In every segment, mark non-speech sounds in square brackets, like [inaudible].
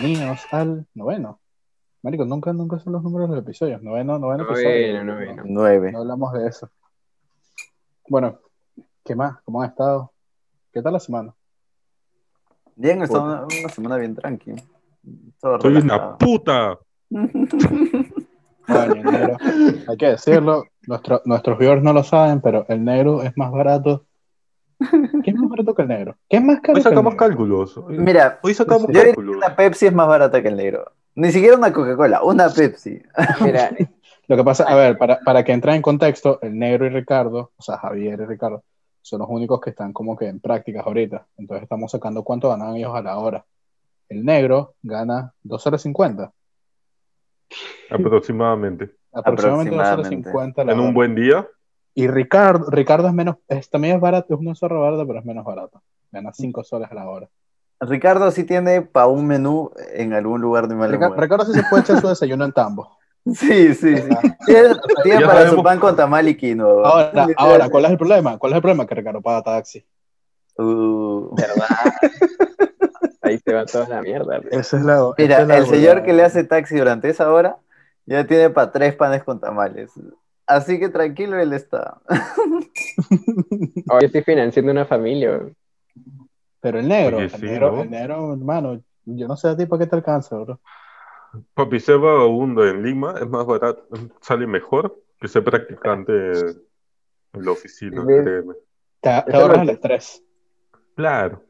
bienvenidos al noveno. Marico, nunca, nunca son los números de los episodios. Noveno, noveno Noveno, episodio. noveno. No, Nueve. no hablamos de eso. Bueno, ¿qué más? ¿Cómo han estado? ¿Qué tal la semana? Bien, está una, una semana bien tranqui. Todo Soy una relajado. puta. [laughs] Bueno, el negro, hay que decirlo, nuestro- nuestros viewers no lo saben, pero el negro es más barato. ¿Qué es más barato que el negro? ¿Qué es más caro Hoy que el sacamos negro? cálculos. Hoy, Mira, hoy sacamos yo diría que cálculos. una Pepsi es más barata que el negro. Ni siquiera una Coca-Cola, una Pepsi. [laughs] Mira, Lo que pasa, a ver, para, para que entre en contexto, el negro y Ricardo, o sea, Javier y Ricardo, son los únicos que están como que en prácticas ahorita. Entonces estamos sacando cuánto ganan ellos a la hora. El negro gana 2.50, Aproximadamente. aproximadamente Aproximadamente. 2.50 la En hora. un buen día. Y Ricardo, Ricardo es menos, es, también es barato, es una zorra barata, pero es menos barato. Gana 5 soles a la hora. Ricardo sí tiene para un menú en algún lugar de Rica- Malamud. Ricardo sí se puede echar su desayuno en tambo. [laughs] Sí, sí, sí. Tiene, para su pan con tamal y quinoa. Ahora, ahora, ¿cuál es el problema? ¿Cuál es el problema? Que Ricardo paga taxi. Uh. verdad. [laughs] Ahí se va toda la mierda. Esa es la, Mira, esa es la el señor que le hace taxi durante esa hora ya tiene para tres panes con tamales. Así que tranquilo, él está. [laughs] Yo estoy financiando una familia. Pero el negro, Oye, el, sí, negro ¿no? el negro, hermano, yo no sé a ti para qué te alcanza, bro. Papi, ser vagabundo en Lima es más barato, sale mejor que ser practicante en la oficina, ¿Ves? créeme. Te, ahorras el estrés. Claro.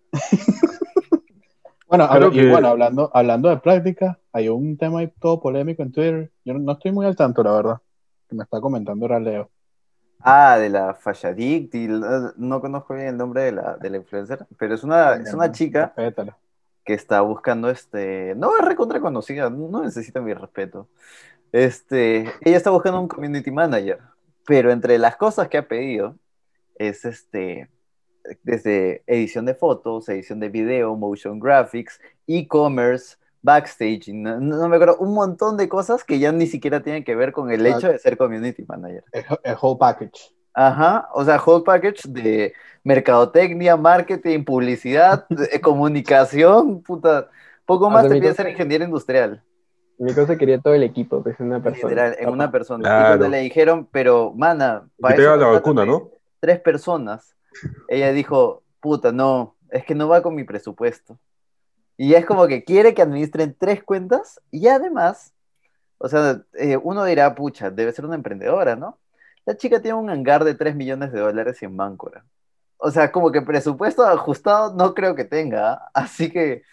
Bueno, y bueno, hablando, hablando de práctica, hay un tema ahí todo polémico en Twitter. Yo no estoy muy al tanto, la verdad. Que me está comentando ahora Leo. Ah, de la Fashadict, no conozco bien el nombre de la, de la influencer, pero es una, es una chica Respétala. que está buscando este. No es recontra conocida, no necesita mi respeto. Este, ella está buscando un community manager, pero entre las cosas que ha pedido es este. Desde edición de fotos, edición de video, motion graphics, e-commerce, backstage, no, no me acuerdo, un montón de cosas que ya ni siquiera tienen que ver con el hecho de ser community manager. El, el whole package. Ajá, o sea, whole package de mercadotecnia, marketing, publicidad, [laughs] eh, comunicación, puta. Poco O más sea, te pide ser ingeniero industrial, Mi cosa quería todo el equipo, pues una persona. literal, en una persona. Y Claro. cuando le dijeron, pero, mana, Que para te eso haga la vacuna, ¿no? Tres personas. Ella dijo, puta, no, es que no va con mi presupuesto. Y es como que quiere que administren tres cuentas y además, o sea, eh, uno dirá, pucha, debe ser una emprendedora, ¿no? La chica tiene un hangar de 3 millones de dólares en Máncora. O sea, como que presupuesto ajustado no creo que tenga. ¿ah? Así que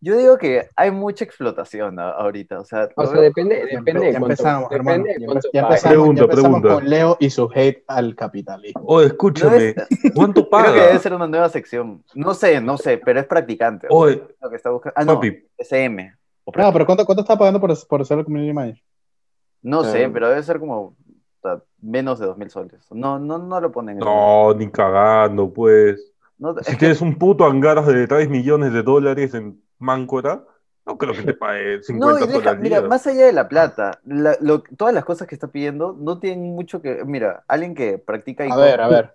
yo digo que hay mucha explotación a- ahorita. O sea, O sea, depende, Ya depende ya cuánto. empezamos, hermano. Depende Ya, cuánto empe- ya empezamos, ya Pregunta, empezamos pregunta. con Leo y su hate al capitalismo. Oh, escúchame, ¿cuánto [laughs] creo que debe paga? ser una nueva sección. No sé, no sé, pero es practicante. o sea, Oye, lo que está buscando. Ah, no, papi, SM. o No, pero ¿cuánto, cuánto está pagando por, por ser el community manager? No sé, Eh, pero debe ser como o sea, menos de dos mil soles. No, no, no lo ponen. en- no, ni cagando, pues. No, es Si que- tienes un puto hangar de 3 millones de dólares en Máncora, no creo que te pague [laughs] no, 50 y deja- al mira, más allá de la plata, la- lo- todas las cosas que está pidiendo no tienen mucho que. Mira, alguien que practica A ver, a ver.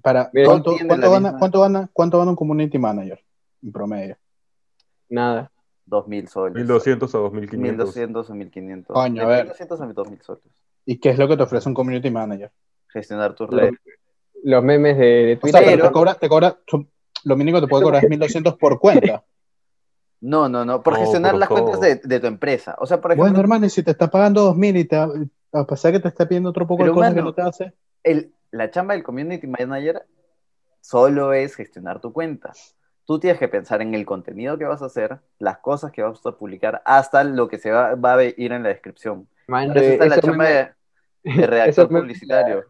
Para, Mira, ¿cuánto, cuánto gana, misma- cuánto, gana, ¿Cuánto gana un community manager en promedio? Nada. dos mil soles. 1200 a 2500. 1200 o 1500. Coño, a ver. 1200 a 2000 soles. ¿Y qué es lo que te ofrece un community manager? Gestionar tus redes. Los memes de, de O sea, Twitter. pero te cobra, te cobra, lo mínimo que te puede cobrar es 1200 por cuenta. [laughs] No, no, no, por No, gestionar por las todo. cuentas de, de tu empresa. O sea, por ejemplo, Bueno, hermano, y si te está pagando 2000 y te, a pesar que te está pidiendo otro poco de cosas que no te hace, el, la chamba del community manager solo es gestionar tu cuenta. Tú tienes que pensar en el contenido que vas a hacer, las cosas que vas a publicar, hasta lo que se va, va a ir en la descripción. Man, Para eso está la chamba memes- de, de [laughs] redactor publicitario.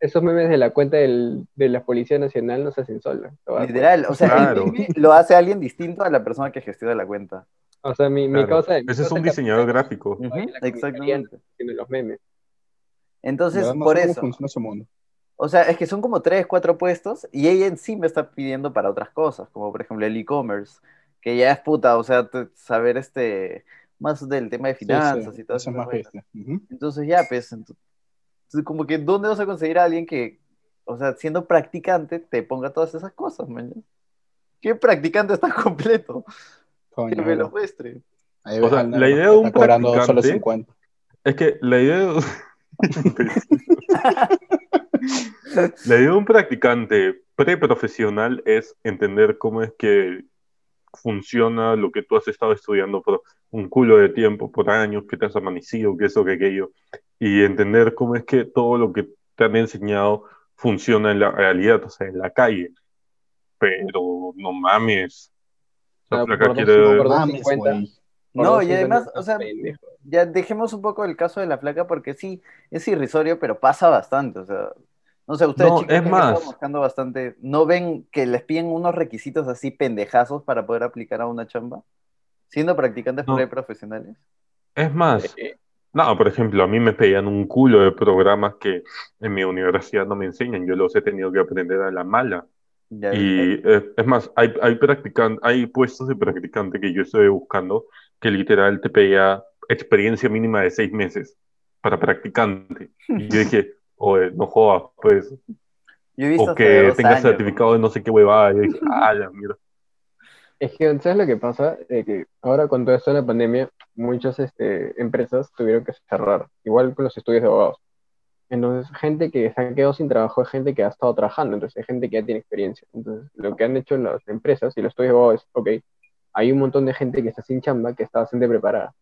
Esos memes de la cuenta del- de la Policía Nacional no se hacen solos. Literal, o sea, Claro. el meme lo hace alguien distinto a la persona que gestiona la cuenta. O sea, mi, mi Claro. causa. mi Ese es un diseñador gráfico. Exactamente. haciendo los memes. Entonces, por eso, funciona ese mundo. o sea, es que son como tres, cuatro puestos y ella en sí me está pidiendo para otras cosas, como por ejemplo el e-commerce, que ya es puta, o sea, saber este más del tema de Sí, finanzas sí, y todo eso es más. Ujú. Entonces ya, pues, ent- entonces, como que ¿dónde vas a conseguir a alguien que, o sea, siendo practicante, te ponga todas esas cosas, man? ¿Qué practicante está [laughs] completo? Coño, Que me lo muestre. Ahí O sea, la idea de un solo practicante- 50. Es que la idea de... [laughs] la idea de un practicante preprofesional es entender cómo es que funciona lo que tú has estado estudiando por un culo de tiempo, por años, que te has amanecido, que eso, que aquello, y entender cómo es que todo lo que te han enseñado funciona en la realidad, o sea, en la calle. Pero no mames. La Ah, flaca por quiere... dos- por dos Mames, 50. güey. Por No, y además, o sea, pendejo. ya dejemos un poco el caso de la flaca porque sí, es irrisorio, pero pasa bastante. O sea, no sé, ustedes No, chicos es más. bastante, ¿no ven que les piden unos requisitos así pendejazos para poder aplicar a una chamba? Siendo practicantes No. profesionales. Es más, Eh, No, por ejemplo, a mí me pedían un culo de programas que en mi universidad no me enseñan, yo los he tenido que aprender a la mala. Ya Y eh, es más, hay, hay, practican- hay puestos de practicante que yo estoy buscando que literal te pedía experiencia mínima de seis meses para practicante. Y yo dije, [laughs] oye, no jodas, pues, Yo he visto o que tengas certificado de no sé qué huevada. Yo dije, ah, la mierda. Es que, ¿sabes lo que pasa? Eh, que ahora con todo esto de la pandemia, muchas este, empresas tuvieron que cerrar, igual con los estudios de abogados. Entonces, gente que se ha quedado sin trabajo es gente que ha estado trabajando, entonces hay gente que ya tiene experiencia. Entonces, lo que han hecho las empresas y los estudios de abogados es, ok, hay un montón de gente que está sin chamba, que está bastante preparada.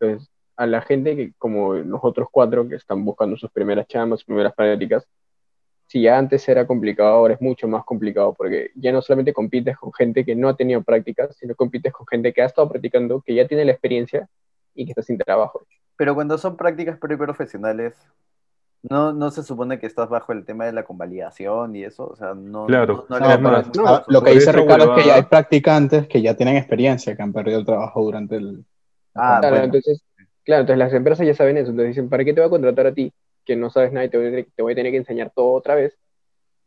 Entonces, a la gente que, como nosotros cuatro, que están buscando sus primeras chambas, sus primeras prácticas, si ya antes era complicado, ahora es mucho más complicado, porque ya no solamente compites con gente que no ha tenido prácticas, sino compites con gente que ha estado practicando, que ya tiene la experiencia y que está sin trabajo. Pero cuando son prácticas preprofesionales, ¿no, no se supone que estás bajo el tema de la convalidación y eso? O sea, no, Claro. no, ah, lo que dice Ricardo es que ya hay practicantes que ya tienen experiencia, que han perdido el trabajo durante el... Ah, Claro, bueno. entonces, claro, entonces las empresas ya saben eso, entonces dicen, ¿para qué te voy a contratar a ti que no sabes nada y te voy a tener, te voy a tener que enseñar todo otra vez?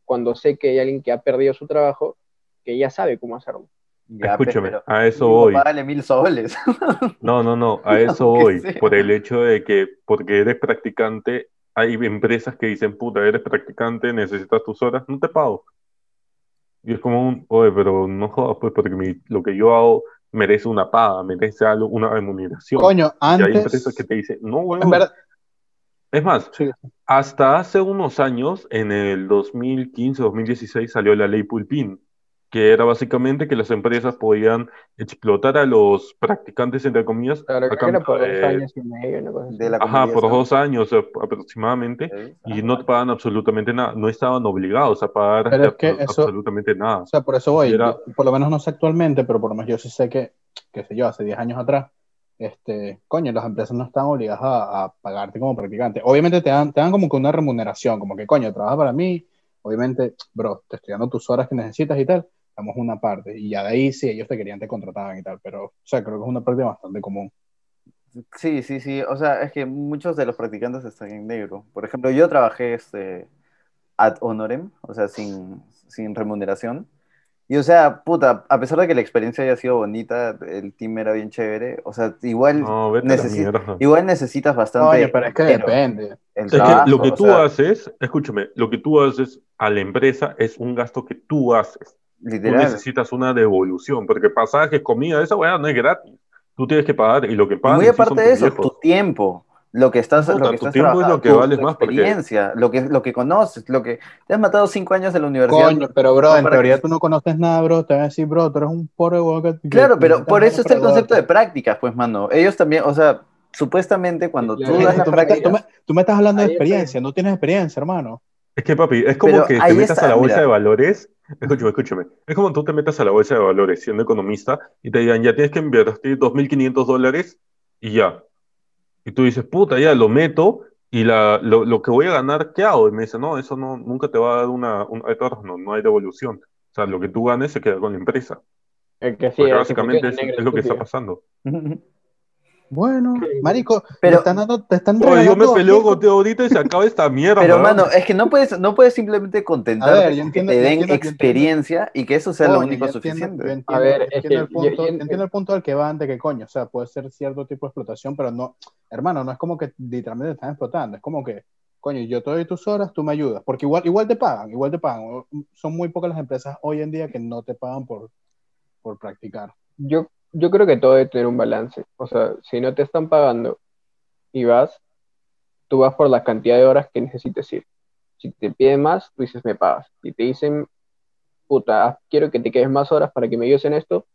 Cuando sé que hay alguien que ha perdido su trabajo, que ya sabe cómo hacerlo. Ya, pues, Escúchame, pero a eso voy. Págale mil soles. [laughs] No, no, no, a eso voy, sea. por el hecho de que porque eres practicante, hay empresas que dicen, puta, eres practicante, necesitas tus horas, no te pago. Y es como un, oye, pero no jodas, pues, porque mi- lo que yo hago merece una paga, merece algo, una remuneración. Coño, y hay antes... empresas que te dicen, no, En weón. verdad, Es más, sí. hasta hace unos años, en el 2015, 2016, salió la ley Pulpín, que era básicamente que las empresas podían explotar a los practicantes, entre comillas, Claro, a era por cambio dos años y medio, así. De la Ajá, por dos años eh, aproximadamente, y no te pagan absolutamente nada, no estaban obligados a pagar Pero es que eso- absolutamente nada. O sea, por eso voy. Era- Yo- por lo menos no sé actualmente, pero por lo menos yo sí sé que, qué sé yo, hace 10 años atrás, este, coño, las empresas no están obligadas a, a pagarte como practicante. Obviamente te dan, te dan como que una remuneración, como que, coño, trabajas para mí, obviamente, bro, te estoy dando tus horas que necesitas y tal, damos una parte. Y ya de ahí, si ellos te querían, te contrataban y tal, pero, o sea, creo que es una práctica bastante común. Sí, sí, sí. O sea, es que muchos de los practicantes están en negro. Por ejemplo, yo trabajé este, ad honorem, o sea, sin, sin remuneración. Y o sea, puta, a pesar de que la experiencia haya sido bonita, el team era bien chévere, o sea, igual, No, necesi- igual necesitas bastante Coño, pero es que depende. el Es que trabajo, lo que tú sea, haces, escúchame, lo que tú haces a la empresa es un gasto que tú haces. Tú literal. necesitas una devolución, porque pasajes, comida, esa weá no es gratis. Tú tienes que pagar y lo que Y pagan muy en sí son aparte de eso, tu tiempo, lo que estás, Puta, lo que tu estás tiempo es lo trabajando, que tu- vale tu más, porque- experiencia, lo que, lo que conoces, lo que te has matado cinco años en la universidad. Coño, pero bro, no en teoría que- tú no conoces nada, bro. Te van a decir, bro, tú eres un pobre huevo Claro, pero por eso está el concepto de prácticas, pues, mano. Ellos también, o sea, supuestamente cuando Sí, tú das las Tú me, estás- tú, me, tú me estás hablando de experiencia, no tienes experiencia, hermano. Es que, papi, es como Pero que te metas está, a la bolsa mira. de valores. Escúchame, escúchame. Es como tú te metas a la bolsa de valores siendo economista y te digan, ya tienes que invertir 2.500 dólares y ya. Y tú dices, puta, ya lo meto y la, lo, lo que voy a ganar, ¿qué hago? Y me dice, no, eso no, nunca te va a dar una, un retorno, no hay devolución. O sea, lo que tú ganes se queda con la empresa. Es que sí, Porque básicamente es, es lo que está pasando. [laughs] Bueno, marico, Pero- te están dando, te están Oye, yo me peleo contigo ahorita y se acaba esta mierda. pero ¿no? mano, es que no puedes, no puedes simplemente contentarte A ver, yo con entiendo- que te den experiencia y que eso sea lo único suficiente. A ver, entiendo el punto al que van de que coño, o sea, puede ser cierto tipo de explotación, pero no, hermano, no es como que literalmente te están explotando, es como que, coño, yo te doy tus horas, tú me ayudas, porque igual, igual te pagan, igual te pagan. Son muy pocas las empresas hoy en día que no te pagan por, por practicar. Yo yo creo que todo debe tener un balance. O sea, si no te están pagando y vas, tú vas por la cantidad de horas que necesites ir. Si te piden más, tú dices, me pagas. Si te dicen, puta, quiero que te quedes más horas para que me ayudes en esto,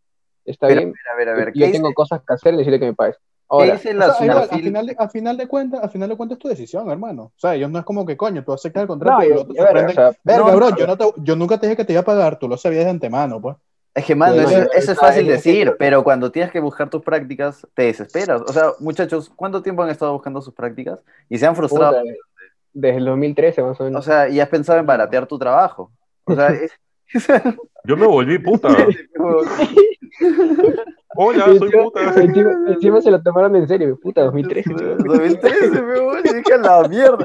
está Pero, bien. a ver, a ver, ¿qué Yo dice, tengo cosas que hacer, necesito que me pagues. qué Ahora, dice O sea, al, final de, al final de cuentas, al final de cuentas es tu decisión, hermano. O sea, ellos no es como que coño, tú aceptas el contrato no, y yo- te ver, o sea, Verga, no, bro, no. yo, no te- yo nunca te dije que te iba a pagar, tú lo sabías de antemano, pues. Es que, mano, No, eso, es fácil decir, pero cuando tienes que buscar tus prácticas, te desesperas. O sea, muchachos, ¿cuánto tiempo han estado buscando sus prácticas? Y se han frustrado. puta, desde el 2013 más o menos. O sea, y has pensado en baratear tu trabajo. O sea, es... [laughs] [laughs] Yo me volví puta. [laughs] Hola, soy encima, puta. encima- encima se lo tomaron en serio, puta, 2013. chaval. 2013, me voy, dije la mierda.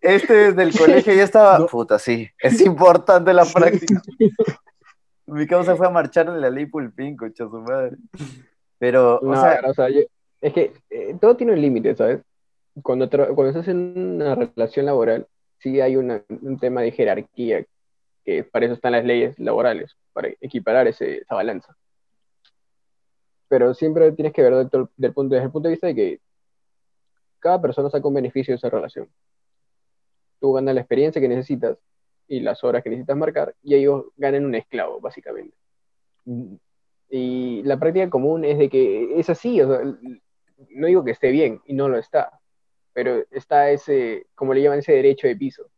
Este desde el colegio ya estaba, No. puta, sí, es importante la práctica. Mi causa fue a marchar en la ley Pulpín, concha su madre. Pero, o No, sea, o sea, yo- es que eh, todo tiene un límite, ¿sabes? Cuando, cuando estás en una relación laboral, sí hay una- un tema de jerarquía, que para eso están las leyes laborales, para equiparar ese, esa balanza. Pero siempre tienes que ver desde, el- del punto, desde el punto de vista de que cada persona saca un beneficio de esa relación. Tú ganas la experiencia que necesitas y las horas que necesitas marcar, y ellos ganan un esclavo, básicamente. Y la práctica común es de que es así, o sea, no digo que esté bien, y no lo está, pero está ese, como le llaman, ese derecho de piso,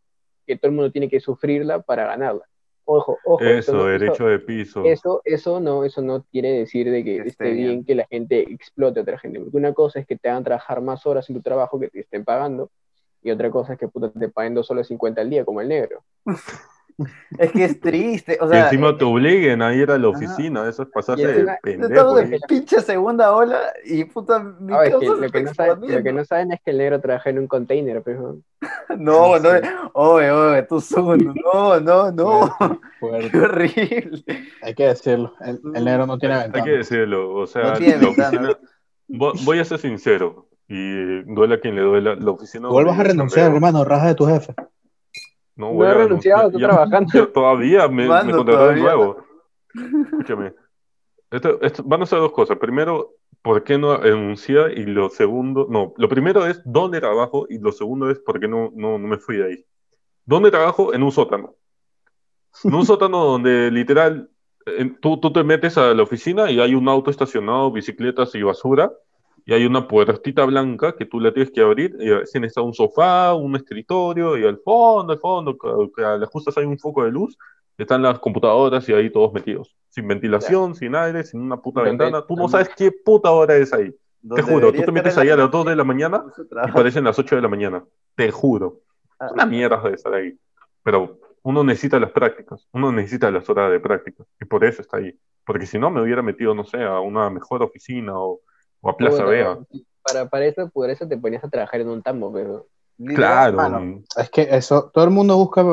que todo el mundo tiene que sufrirla para ganarla. Ojo, ojo, Eso, no- derecho de piso. eso, eso no, eso no quiere decir de que esté bien. bien. que la gente explote a otra gente, porque una cosa es que te hagan trabajar más horas en tu trabajo que te estén pagando, y otra cosa es que puta, te paguen dos soles 50 al día, como el negro. [laughs] es que es triste. O Que sea, encima te obliguen a ir a la oficina, eso es pasarse Y de encima- pendejo. estamos ahí. en pinche segunda ola y puta, mi Ah, es que lo, que no saben, lo que no saben es que el negro trabaja en un container, pero [laughs] No, no, Sí. oye, oye, tú Zoom, [laughs] no, no, no, Fuerte, qué horrible. Hay que decirlo. El, el negro no tiene Hay ventana. que decirlo, o sea, No tiene la ventana. oficina. Vo- Voy a ser sincero, y duele a quien le duela, la oficina. Vuelvas a renunciar, chambeo, hermano, raja de tu jefe. No, No voy he a renunciado, renunciar. estoy trabajando. ya todavía me, me contrataron todavía nuevo. Escúchame. Esto, esto- van a ser dos cosas. Primero, ¿por qué no renunciar? Y lo segundo, no, lo primero es dónde trabajo y lo segundo es por qué no, no, no me fui de ahí. ¿Dónde trabajo? En un sótano. En un sótano donde literal en- tú, tú te metes a la oficina y hay un auto estacionado, bicicletas y basura, y hay una puertita blanca que tú la tienes que abrir, y recién está un sofá, un escritorio, y al fondo, al fondo, a las justas hay un foco de luz, están las computadoras y ahí todos metidos, sin ventilación, sin aire, sin una puta ventana, tú no sabes qué puta hora es ahí. Te juro, tú te metes ahí a el las 2 de la mañana y parecen las 8 de la mañana, te juro. Ah. Es una mierda de estar ahí. Pero uno necesita las prácticas, uno necesita las horas de práctica, y por eso está ahí. Porque si no, me hubiera metido, no sé, a una mejor oficina o, o a Plaza Vea. Bueno, para, para eso, por eso te ponías a trabajar en un tambo, pero Claro, mano. Es que eso, todo el mundo busca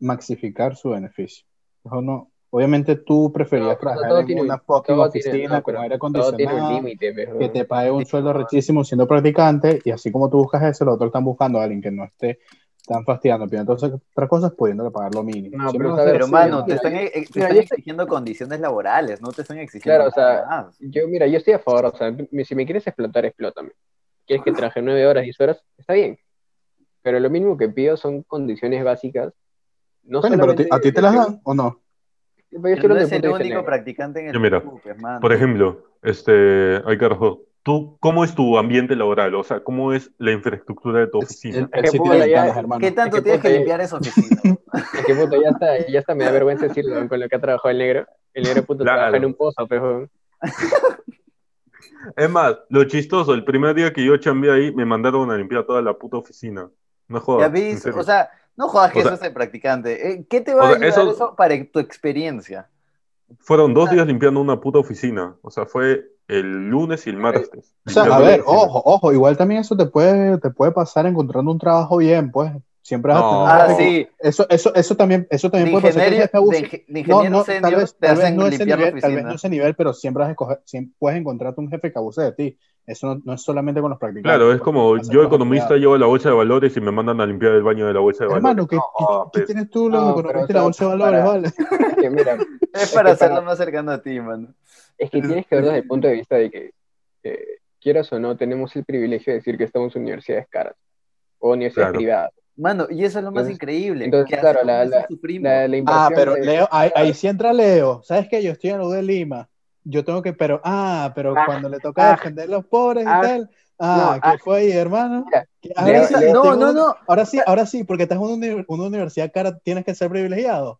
maxificar su beneficio. Eso no, obviamente tú preferías No, trabajar en tiene- una fucking tiene- oficina no, con aire acondicionado, límite, pero que te pague un Sí, sueldo no. rechísimo siendo practicante, y así como tú buscas eso, los otros están buscando a alguien que no esté tan fastidiando, pero entonces otras cosas pudiéndole pagar lo mínimo. No, Siempre pero mano, ¿no? te están, yo- te mira, están yo sé- exigiendo condiciones laborales, no te están exigiendo Claro, o sea, más. yo, mira, yo estoy a favor, o sea, si me quieres explotar, explótame. ¿Quieres que trabaje nueve horas, diez horas? Está bien. Pero lo mínimo que pido son condiciones básicas. No Coño, pero a ti, solamente ¿a ti te las dan o no? Yo no es el único practicante en el Yo, mira, club, hermano. por ejemplo, este, ay carajo, ¿tú cómo es tu ambiente laboral? O sea, ¿cómo es la infraestructura de tu oficina? el- Es el que sitio puta, de ya- ventanas, hermano. ¿Qué tanto Es que tienes que limpiar esa oficina? [laughs] Es que puta, ya está, ya está, me da vergüenza decirlo con lo que ha trabajado el negro. El negro puto Claro. trabaja en un pozo, pero Es más, lo chistoso, el primer día que yo chambeé ahí, me mandaron a limpiar toda la puta oficina. No Ya jodas. serio. o sea, no jodas que O sea- eso es el practicante. Eh, ¿Qué te va o a ayudar eso- eso... para tu experiencia? Fueron dos días limpiando una puta oficina. O sea, fue el lunes y el martes. O sea, a ver, ojo, ojo, igual también eso te puede, te puede pasar encontrando un trabajo bien, pues. Siempre vas a No. tener Ah, sí. Eso, eso, eso también, eso también puede pasar. que de, de No, ingeniero no, tal vez, te tal vez hacen no ese nivel, tal vez no ese nivel, pero siempre vas a escoger, siempre puedes encontrarte un jefe que abuse de ti. Eso no, no es solamente con los practicantes. Claro, es como Hacer yo economista llevo la bolsa de valores y me mandan a limpiar el baño de la bolsa de valores. Hermano, ¿qué, No, qué- qué pues, tienes tú los No, economistas y pero la bolsa de valores, para- vale? Que [laughs] mira, Es para [laughs] para- hacerlo más cercano a ti, mano. Es que tienes que ver desde el punto de vista de que, eh, quieras o no, tenemos el privilegio de decir que estamos en universidades caras o universidades Claro. privadas. Mano, y eso es lo más Entonces- increíble. entonces, que claro, la- la-. La, la Ah, pero de- Leo, ahí, ahí sí entra Leo. ¿Sabes qué? Yo estoy en la U de Lima. Yo tengo que, pero, ah, pero Ah, cuando le toca ah, defender a los pobres y ah, tal. Ah, no, ¿qué ah, fue ahí, hermano? Mira, ¿Qué- Leo- sí, Leo- no, no, un- no. Ahora sí, ahora sí, porque estás en una universidad cara, tienes que ser privilegiado.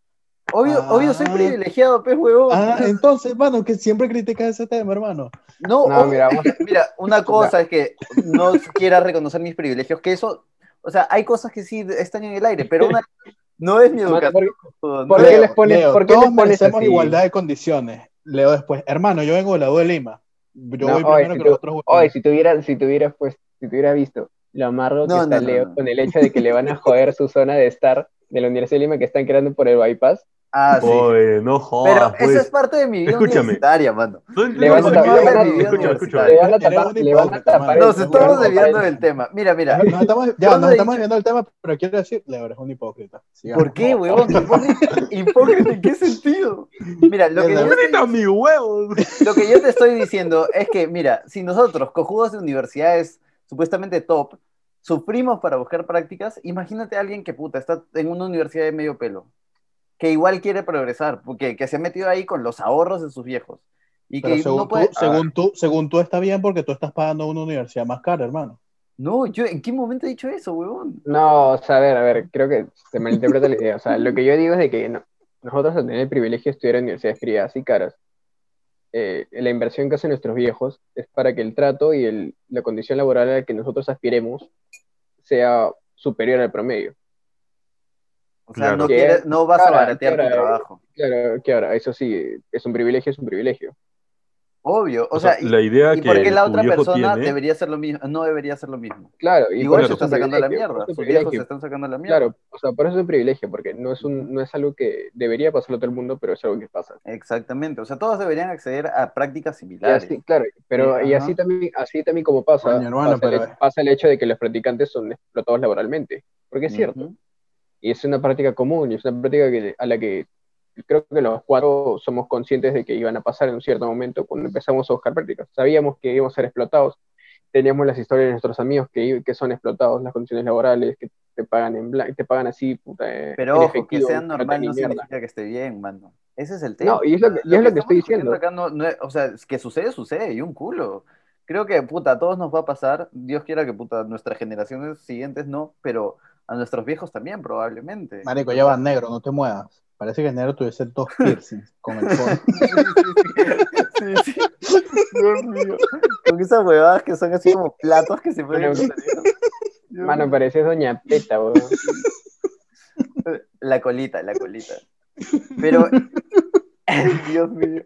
Obvio, obvio soy Ah. privilegiado, pez huevón. Ah, entonces, hermano, que siempre criticas ese tema, hermano. No, No, obvio- mira, vamos a- [laughs] mira, una cosa es que no quiera reconocer mis privilegios, que eso, o sea, hay cosas que sí están en el aire, pero una no es mi Mano, educación. ¿por- qué les pones- Leo, por qué todos les pones merecemos así? igualdad de condiciones. Leo después, hermano, yo vengo de la U de Lima. Yo No, voy oye, primero si que tú- los otros. Oye, si tuvieras, si tuvieras, pues, si tuvieras visto lo amargo que No, está no, no, Leo no. con el hecho de que le van a joder su zona de estar de la Universidad de Lima que están creando por el bypass. Ah, sí. Oye, no Pero jodas, eso pues. es parte de mi vida Escúchame. universitaria, mano. No, Le van a no, tapar- le van a-. Le van tapar, le van a Nos estamos es desviando verdad. del tema. Mira, mira. No, no estamos, ya, Yo no no he estamos dicho- viendo el tema, pero quiero decir, Leo, eres un hipócrita. Sigamos. ¿Por qué, huevón? ¿Hipócrita, en qué sentido? Mira, lo que, yo, ¡Mira mi huevo! lo que yo te estoy diciendo es que, mira, si nosotros, cojudos de universidades supuestamente top, sufrimos para buscar prácticas, imagínate a alguien que puta está en una universidad de medio pelo, que igual quiere progresar, porque que se ha metido ahí con los ahorros de sus viejos. Y Pero que según, no puede. tú, según, tú, según tú está bien porque tú estás pagando una universidad más cara, hermano. No, yo, ¿en qué momento he dicho eso, huevón? No, o sea, a ver, a ver, creo que se malinterpreta la idea. O sea, lo que yo digo es de que no- nosotros al tener el privilegio de estudiar en universidades privadas y caras, eh, la inversión que hacen nuestros viejos es para que el trato y el- la condición laboral a la que nosotros aspiremos sea superior al promedio. O sea, Claro. no, quieres, no vas a claro, baratear claro, tu trabajo. Claro, que ahora, eso sí, es un privilegio, es un privilegio. Obvio. O, O sea, la idea ¿y que por qué la otra persona tiene- debería ser lo mismo? No debería ser lo mismo. Claro, y Igual por se eso está es un sacando la mierda. por eso es Sus viejos se están sacando la mierda. Claro, o sea, por eso es un privilegio, porque no es, un, no es algo que debería pasarlo a todo el mundo, pero es algo que pasa. Exactamente. O sea, todos deberían acceder a prácticas Y similares. así, claro, pero Sí, y ajá. así también, así también como pasa, hermano, pasa, el, pero- hecho- pasa el hecho de que los practicantes son explotados laboralmente, porque es cierto. Y es una práctica común, y es una práctica que, a la que creo que los cuatro somos conscientes de que iban a pasar en un cierto momento cuando empezamos a buscar prácticas. Sabíamos que íbamos a ser explotados, teníamos las historias de nuestros amigos que, que son explotados, las condiciones laborales, que te pagan en blanco, te pagan así, puta, eh, Pero ojo, efectivo, que sea no normal no significa que esté bien, mano. Ese es el tema. No, y es lo que, y es lo que estoy diciendo. acá no- no o sea, que sucede, sucede, y un culo. Creo que, puta, a todos nos va a pasar. Dios quiera que, puta, nuestras generaciones siguientes no, pero a nuestros viejos también, probablemente. Marico, ya va negro, no te muevas. Parece que negro tuviese dos [laughs] piercings con el fondo. [laughs] Sí, sí. Dios mío. Con esas huevadas que son así como platos que se pueden. Bueno, Mano, pareces Doña Peta, weón. La colita, la colita. Pero. [laughs] Dios mío.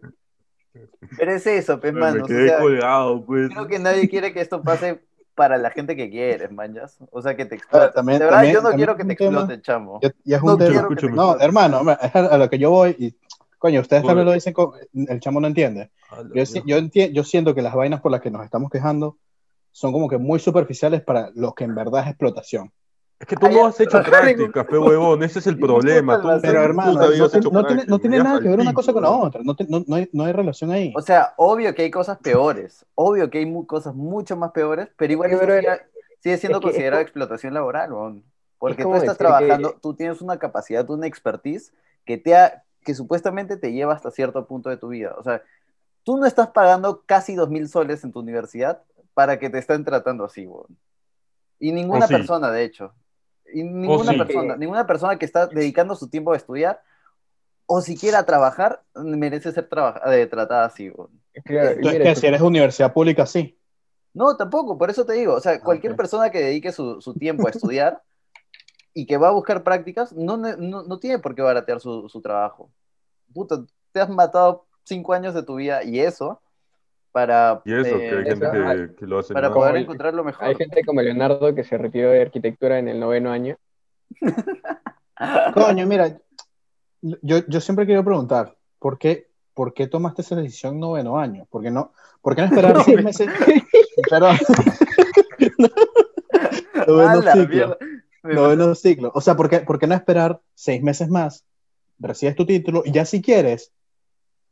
Pero es eso, pues, Me mano. O quedé sea, colgado, pues. creo que nadie quiere que esto pase para la gente que quieres, manjas. O sea, que te Ahora, exploten. también- de verdad, también- yo no quiero que te tema- exploten, chamo. Ya, ya es un No quiero que te Escúchame. No, hermano, es [laughs] a, lo que yo voy y, coño, ustedes también lo dicen, co- el chamo no entiende. Yo, yo, enti- yo siento que las vainas por las que nos estamos quejando son como que muy superficiales para lo que en verdad es explotación. Es que tú no has hecho práctica, [laughs] pe huevón, ese es el problema. Tú. Pero hermano, no, tiene- hecho no tiene, no tiene práctica, nada que ver una cosa con la otra, no, te- no, no hay, no hay relación ahí. O sea, obvio que hay cosas peores. Obvio que hay mu- cosas mucho más peores, pero igual pero- sigue, sigue siendo es que- es considerado como- explotación laboral, weón. Porque tú estás que- trabajando, tú tienes una capacidad, una expertise que te ha, que supuestamente te lleva hasta cierto punto de tu vida. O sea, tú no estás pagando casi dos mil soles en tu universidad para que te estén tratando así, weón. Y ninguna sí. persona, de hecho. Y ninguna sí. persona, ninguna persona que está dedicando su tiempo a estudiar o siquiera a trabajar merece ser eh, tratada así. Claro, Entonces, mira, que si eres universidad pública, sí. No, tampoco, por eso te digo, o sea, cualquier ok. persona que dedique su, su tiempo a estudiar y que va a buscar prácticas, no, no, no tiene por qué baratear su, su trabajo. Puta, te has matado cinco años de tu vida y eso para, Y eso, que hay eh, gente eso, que, que lo hace para poder encontrar lo mejor. hay gente como Leonardo que se retiró de arquitectura en el noveno año. [laughs] Coño, mira, yo, yo siempre quiero preguntar, ¿por qué, ¿por qué tomaste esa decisión noveno año? ¿Por qué no, por qué no esperar seis meses? Pero. [laughs] noveno A la ciclo. Noveno ciclo. O sea, ¿por qué, por qué no esperar seis meses más? Recibes tu título y ya si quieres,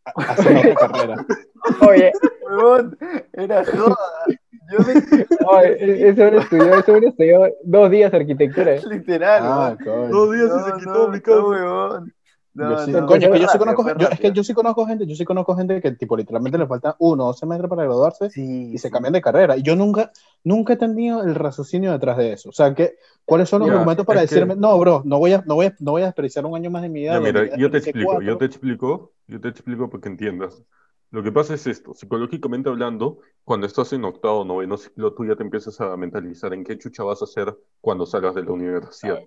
ha- hacer otra [laughs] carrera. Oye, Huevón, era joda. Yo me [laughs] oye, ese hombre estudió, ese hombre estudió dos días arquitectura. literal. Ah. Dos días y No, se no, quitó mi no, casa. huevón. No, Yo sí- no, coño, es que yo sí conozco, fue yo- es que rápido. yo sí conozco gente, yo sí conozco gente que tipo literalmente le falta uno o dos semestres para graduarse Sí, y se sí. cambian de carrera. Y yo nunca, nunca he tenido el raciocinio detrás de eso. O sea, que, ¿cuáles son los Mira, argumentos para es que- decirme, no, bro, no voy a, no voy a, no voy a desperdiciar un año más de mi vida? Ya, mira, yo te explico, yo cuatro"? te explico, yo te explico para que entiendas. Lo que pasa es esto, psicológicamente hablando, cuando estás en octavo o noveno ciclo, tú ya te empiezas a mentalizar en qué chucha vas a hacer cuando salgas de la universidad.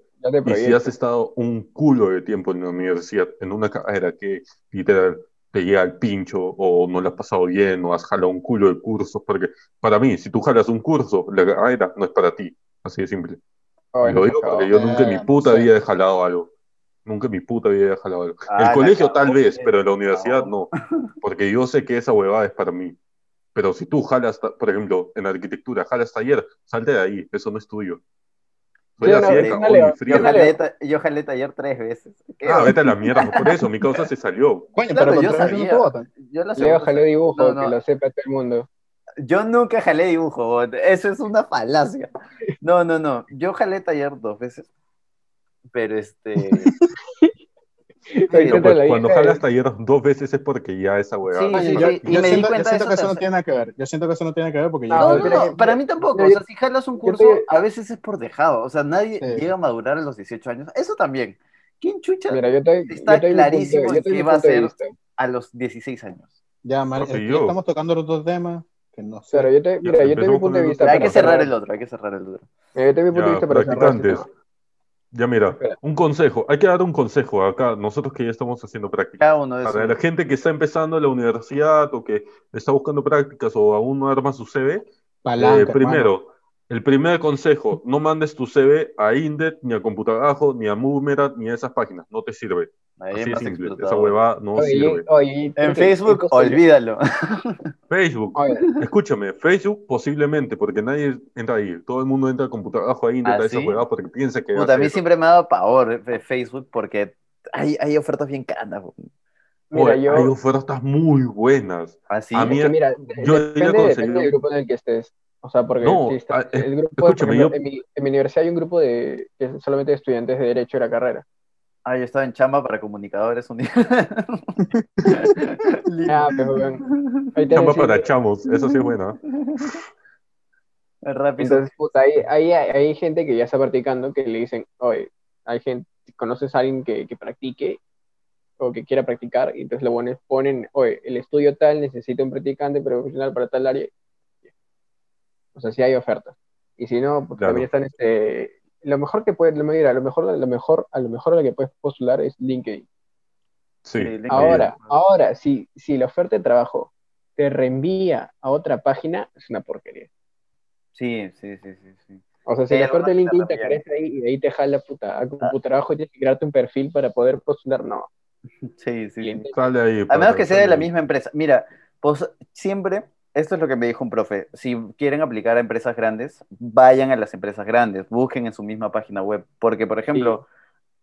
Y si has estado un culo de tiempo en la universidad, en una carrera que literal te llega al pincho o no la has pasado bien o has jalado un culo de cursos, porque para mí, si tú jalas un curso, la carrera no es para ti, así de simple. Lo digo porque yo nunca en mi no puta sé. vida he jalado algo. Nunca en mi puta vida he jalado algo. Ah, El colegio tal vez, eh. pero en la universidad No. no. Porque yo sé que esa huevada es para mí. Pero si tú jalas, por ejemplo, en arquitectura, jalas taller, salte de ahí, eso no es tuyo. Soy Sí, así no, de cagón y frío. Yo jalé, yo jalé taller tres veces. ¿Qué? Ah, vete a la mierda, por eso mi causa se salió. Coño, Claro, pero yo sabía. Yo, la Leo jaló dibujo, No, no. que lo sepa todo el mundo. yo nunca jalé dibujo, eso es una falacia. No, no, no. Yo jalé taller dos veces. Pero este. Te pues, cuando jalas taller dos veces es porque ya esa huevada. Sí, sí, yo, sí, y yo me di siento, yo siento eso que eso no tiene nada que ver. Yo siento que eso no tiene que ver porque yo No, No, no, pero- no, para mí tampoco. O sea, si jalas un curso, te- a veces es por dejado. O sea, nadie Sí. llega a madurar a los 18 años. Eso también. ¿Quién chucha Mira, yo te, Está yo te clarísimo te doy qué va a ser. a los 16 años? ya, Mar- aquí estamos tocando los dos temas que no sé. Claro, yo te, mira, yo te doy mi punto de vista. hay que cerrar el otro, hay que cerrar el otro. Mira, yo te mi punto de Ya, vista para cerrar este practicantes. tema. Ya mira, un consejo. Hay que dar un consejo acá, nosotros que ya estamos haciendo prácticas. Cada uno de Para la gente que está empezando la universidad o que está buscando prácticas o aún no arma su CV, Palanca, eh, primero, el primer consejo, no mandes tu CV a Indet, ni a Computabajo, ni a Moomerat, ni a esas páginas, no te sirve. Ahí Así de más simple, esa huevada no Oye, sirve. oye, En Facebook, olvídalo. [laughs] Facebook, Oye, escúchame, Facebook posiblemente, porque nadie entra ahí, todo el mundo entra a Computabajo, a Indet, ¿Ah, a esas sí? huevadas porque piensa que Puta, a mí ser- siempre me ha dado pavor eh, Facebook porque hay, hay ofertas bien caras. mira, yo. hay ofertas muy buenas. Así. A mí- es que mira, yo depende, conseguido- depende del grupo en el que estés. O sea, porque No, si ah, el grupo, por escúchame, ejemplo, yo- en, mi, en mi universidad hay un grupo de que es solamente de estudiantes de Derecho de la carrera. Ah, yo estaba en chamba para comunicadores un día. [laughs] Ah, pero Chamba para chamos, eso sí es buena. Rápido. Entonces, puta, ahí, ahí hay, hay gente que ya está practicando que le dicen, oye, hay gente, conoces a alguien que, que practique o que quiera practicar, y entonces lo ponen, ponen, oye, el estudio tal necesita un practicante profesional para tal área. O sea, sí hay ofertas. Y si no, pues, Claro. también están, este, lo mejor que puedes, mira, lo mejor, lo mejor, a lo mejor a lo que puedes postular es LinkedIn. Sí. LinkedIn. Ahora, ahora, si, si la oferta de trabajo te reenvía a otra página, es una porquería. Sí, sí, sí, sí, sí. O sea, si Sí, la oferta de LinkedIn te aparece ahí y de ahí te jala puta, a Ah. tu trabajo y tienes que crearte un perfil para poder postular, no. [laughs] Sí, sí. Sale ahí. A menos que sea de la misma empresa. Mira, pues siempre, esto es lo que me dijo un profe, si quieren aplicar a empresas grandes, vayan a las empresas grandes, busquen en su misma página web, porque por ejemplo,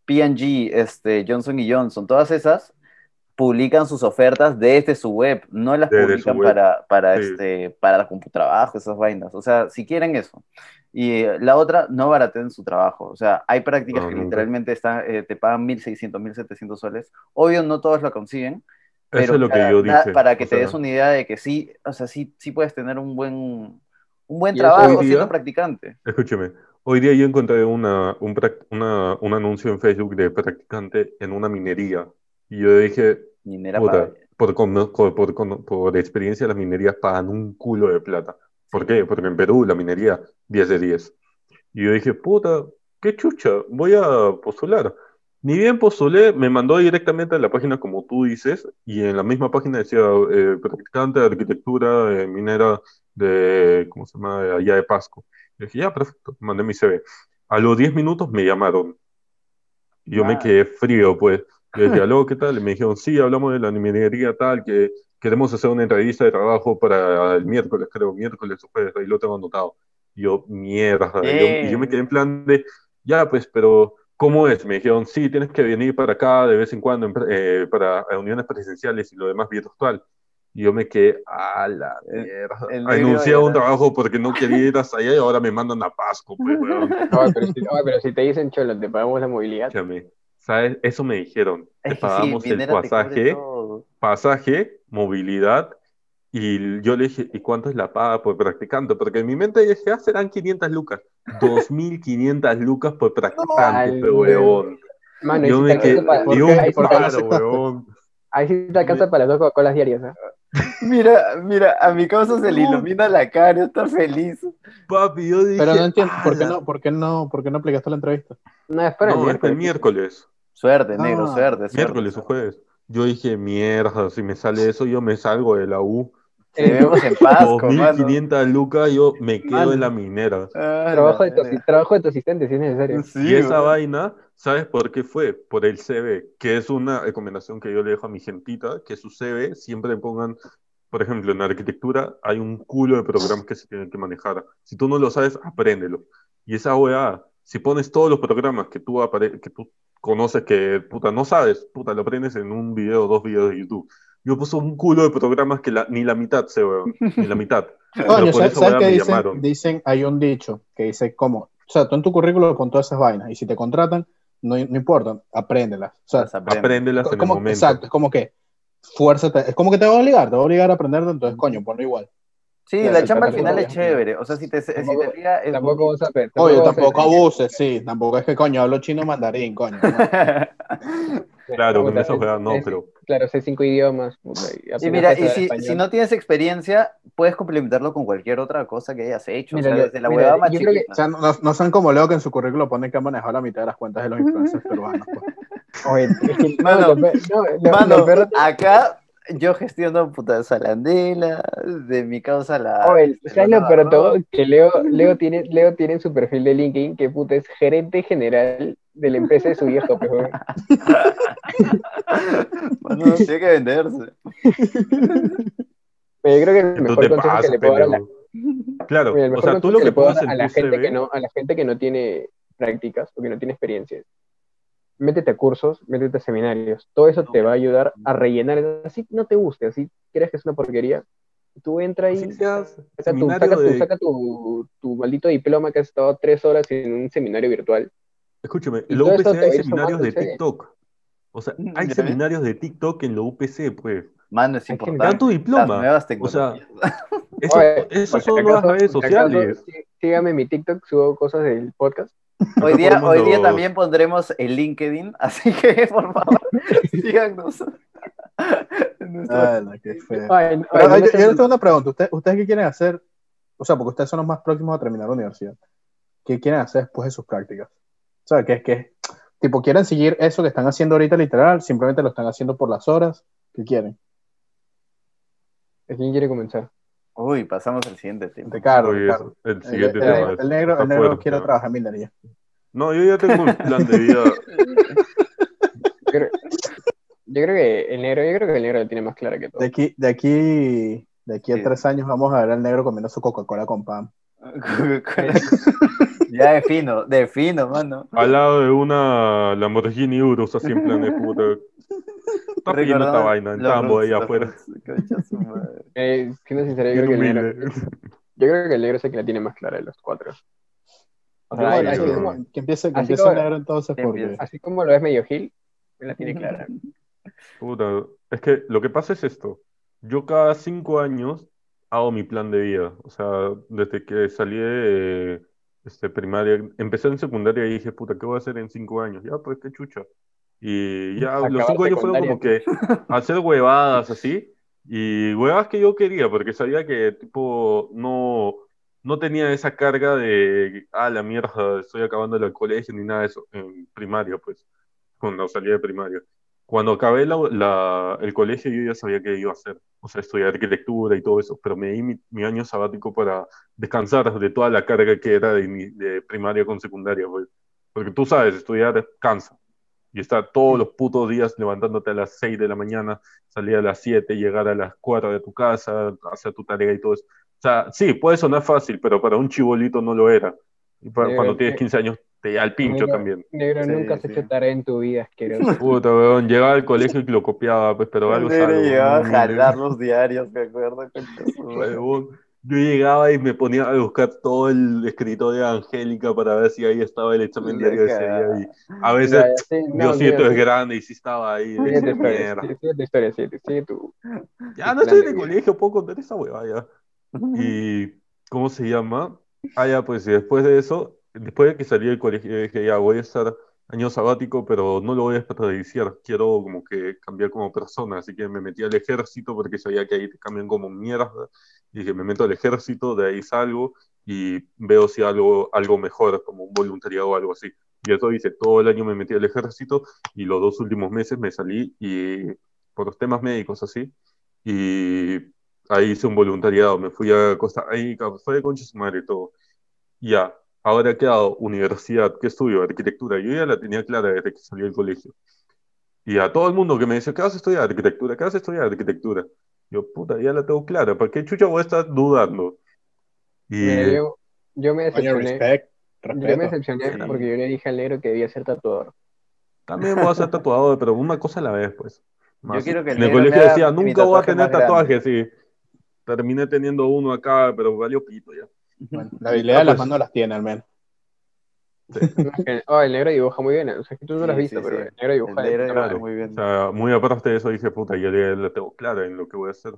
P&G, este, Johnson y Johnson, todas esas publican sus ofertas desde su web, no las Desde publican para, para, Sí. este, para trabajo, esas vainas. O sea, si quieren eso. Y eh, la otra, no baraten su trabajo. O sea, hay prácticas No, que nunca. literalmente están, eh, te pagan 1.600, 1.700 soles. Obvio, no todos lo consiguen, pero Eso es lo que para, yo da- dije. para que o te sea, des una idea de que sí, o sea, sí, sí puedes tener un buen, un buen trabajo hoy siendo día- practicante. Escúcheme, hoy día yo encontré una, un, una- un anuncio en Facebook de practicante en una minería. Y yo dije, Minera puta, para- por, por, por por experiencia las minerías pagan un culo de plata. ¿Por qué? Porque en Perú la minería 10 de 10. Y yo dije, puta, qué chucha, voy a postular. Ni bien postulé, me mandó directamente a la página como tú dices, y en la misma página decía eh, practicante de arquitectura eh, minera de, ¿cómo se llama? De allá de Pasco. Y dije, ya, perfecto, mandé mi CV. A los 10 minutos me llamaron. Yo me Ah. quedé frío, pues. Decía, [laughs] aló, ¿qué tal? Y me dijeron, sí, hablamos de la minería tal, que queremos hacer una entrevista de trabajo para el miércoles, creo, miércoles o jueves, ahí lo tengo anotado. Y yo, mierda, yo, y yo me quedé en plan de, ya, pues, pero ¿cómo es? Me dijeron, sí, tienes que venir para acá de vez en cuando eh, para reuniones presenciales y lo demás virtual. Y yo me quedé, a la El- mierda. el Anuncié un trabajo porque no quería ir hasta allá y ahora me mandan a Pasco, pues, [laughs] weón. Oye, pero, si, oye, pero si te dicen, cholo, te pagamos la movilidad. Escúchame, ¿sabes? Eso me dijeron. Te Es sí, pagamos el te cubre pasaje, pasaje, movilidad. Y yo le dije, ¿y cuánto es la paga por practicante? Porque en mi mente dije, ah, serán 500 lucas. 2.500 lucas por practicante, pe, huevón. Mano, Yo ahí me sí te quedé, ahí sí te ¿Por qué no huevón. ahí sí alcanza para las dos Coca-Colas diarias. ¿eh? [laughs] Mira, mira, a mi causa se le No. ilumina la cara, está feliz. Papi, yo dije, Pero no entiendo, ¿por qué no, por qué no, por qué no aplicaste la entrevista? No, espera el No, es el miércoles. miércoles. Suerte, negro, Ah, suerte, suerte. Miércoles o jueves. Yo dije, mierda, si me sale eso, yo me salgo de la U. Te vemos en [laughs] mano. 2.500 lucas, yo me quedo Mano. en la minera. Ah, Trabajo de, tu, trabajo de tu asistente, si es necesario. Sí, Y esa güey. vaina, ¿sabes por qué fue? Por el CV, que es una recomendación que yo le dejo a mi gentita, que su CV siempre pongan, por ejemplo, en arquitectura hay un culo de programas que se tienen que manejar. Si tú no lo sabes, apréndelo. Y esa OEA, si pones todos los programas que tú, que tú conoces que, puta, no sabes, puta, lo aprendes en un video o dos videos de YouTube. Yo puse un culo de programas que la- ni la mitad sé, weón, ni la mitad. [laughs] Por ¿sabes, sabes qué me dicen? llamaron. Dicen, hay un dicho que dice como, o sea, tú en tu currículo pon todas esas vainas y si te contratan, no, no importa, apréndelas. O sea, Las aprende. Apréndelas en el como, momento. exacto, es como que fuérzate, es como que te va a obligar, te va a obligar a aprenderlo, entonces coño, ponlo igual. Sí, Claro, la el chamba al final es chévere. O sea, si te, si tampoco- te liga, es Tampoco vas a pe- Oye, tampoco abuses, sí, tampoco es que coño, hablo chino mandarín, coño. ¿no? [laughs] Claro, con Puta, eso juega, no, pero Claro, sé cinco idiomas. y mira, y si, no tienes experiencia, puedes complementarlo con cualquier otra cosa que hayas hecho. Mira, o sea, desde la mira, huevada más que-. O sea, no, no, sean como Leo que en su currículo pone que ha manejado la mitad de las cuentas de los influencers peruanos. pues. [laughs] Oye, es que- Mano, [laughs] no, no, Mano, acá yo gestiono puta Salandela, de mi causa la. Oye, ¿sabes lo de todo? Que Leo, [laughs] Leo, tiene, Leo tiene en su perfil de LinkedIn que puta es gerente general de la empresa de su viejo, pues, weón. Mano, tiene que venderse. [laughs] Pero yo creo que el mejor consejo que le puedo dar a la. Claro, o sea, tú lo que que le puedo dar a la gente que no, a la gente que no tiene prácticas o que no tiene experiencias. Métete a cursos, métete a seminarios. Todo eso te va a ayudar a rellenar. Así no te guste, así crees que es una porquería. Tú entra y saca, tu, saca, tu, saca tu, tu maldito diploma que has estado tres horas en un seminario virtual. Escúchame, va hay seminarios de. TikTok. O sea, Mm, hay seminarios de TikTok en la UPC, pues. Mano, es importante. Dan tu Las diploma. nuevas O sea, [laughs] eso, Oye, eso son acaso- nuevas redes acaso, sociales. sí- sígame en mi TikTok, subo cosas del podcast. [laughs] hoy día, hoy día también pondremos el LinkedIn, [laughs] así que por favor, síganos. Nuestro- Ala, qué feo. Ay, no- Pero, no yo, les tengo una pregunta. ¿Ustedes, ¿Ustedes qué quieren hacer? O sea, porque ustedes son los más próximos a terminar la universidad. ¿Qué quieren hacer después de sus prácticas? O sea, que es que, tipo, ¿quieren seguir eso que están haciendo ahorita literal? ¿Simplemente lo están haciendo por las horas? ¿Qué quieren? ¿Quién quiere comenzar? Uy, pasamos al siguiente tema. Ricardo, el El, siguiente el- tema el es- negro, el negro fuerte, quiere ¿no? trabajar en minería. No, yo ya tengo un plan de vida. [laughs] Yo creo, yo creo que el negro, yo creo que el negro lo tiene más clara que todo. De aquí, de aquí, de aquí a Sí. tres años vamos a ver al negro comiendo su Coca-Cola con pan. [laughs] ya de fino, de fino, mano. Al lado de una Lamborghini Urus, así en plan de puta. Está pidiendo esta vaina en tambo ahí afuera. Eh, siendo sincero, yo creo, que el negro, yo creo que el negro es el que la tiene más clara de los cuatro. O sea, así, como- que empiece, que Así empiece como- negro así como lo ves medio gil, la tiene clara. Puta, es que lo que pasa es esto. Yo cada cinco años hago mi plan de vida. O sea, desde que salí de este, primaria, empecé en secundaria y dije, puta, ¿qué voy a hacer en cinco años? Ya, pues qué chucha. Y ya los cinco años fueron como que hacer huevadas así. Y huevadas que yo quería, porque sabía que tipo no, no tenía esa carga de, ah, la mierda, estoy acabando el colegio ni nada de eso, en primaria, pues, cuando salí de primaria. Cuando acabé la- la- el colegio yo ya sabía qué iba a hacer, o sea, estudiar arquitectura y todo eso, pero me di mi, mi año sabático para descansar de toda la carga que era de, mi- de primaria con secundaria, pues. Porque tú sabes, estudiar cansa. Y estar todos los putos días levantándote a las 6 de la mañana, salir a las 7, llegar a las 4 de tu casa, hacer tu tarea y todo eso. O sea, sí, puede sonar fácil, pero para un chibolito no lo era. Y para- cuando tienes sí. 15 años te da el pincho Negro, también. Negro, Sí, nunca has sí. hecho tarea en tu vida, asqueroso. [laughs] Puta, weón, llegaba al colegio y lo copiaba, pues, pero algo es Negro algo. llegaba a jalar los diarios, me acuerdo. Huevón, [laughs] Yo llegaba y me ponía a buscar todo el escritorio de Angélica para ver si ahí estaba el examen diario de ese día. Y a veces Ya, sí, no, Diosito es mira, grande y sí estaba ahí. Sigue tu de historia, mierda. sigue- sigue tu historia, sigue, sigue tu... Ya no estoy en el colegio, puedo contar esa huevada ya. [laughs] Y, ¿cómo se llama? Ah, ya, pues y después de eso, después de que salí del colegio, dije, ya voy a estar año sabático, pero no lo voy a desperdiciar. Quiero como que cambiar como persona, así que me metí al ejército porque sabía que ahí te cambian como mierda. Dije, me meto al ejército, de ahí salgo y veo si algo, algo mejor, como un voluntariado o algo así. Y eso hice, todo el año me metí al ejército y los dos últimos meses me salí y por los temas médicos así. Y ahí hice un voluntariado, me fui a Costa Rica, fue de concha su madre y todo. Ya, ahora he quedado universidad, ¿qué estudio? Arquitectura. Yo ya la tenía clara desde que salí del colegio. Y a todo el mundo que me decía, ¿qué vas a estudiar? Arquitectura, ¿qué vas a estudiar? Arquitectura. Yo, puta, ya la tengo clara, ¿para qué chucha voy a estar dudando? Y Mira, yo, yo me decepcioné. respect, Yo me decepcioné porque yo le dije al negro que debía ser tatuador. también voy a ser tatuado, pero una cosa a la vez, pues. Más- quiero que el en el colegio decía, nunca voy a tener más grande". tatuajes, sí. Terminé teniendo uno acá, pero valió pito ya. Bueno, la habilidad Ah, de las pues. manos las tiene al menos. [laughs] Oh, el negro dibuja muy bien. O sea, que tú no lo has Sí, visto, sí, pero sí. el negro dibuja El negro dibuja muy bien. O sea, muy aparte de eso dije, puta, ya la la tengo clara en lo que voy a hacer.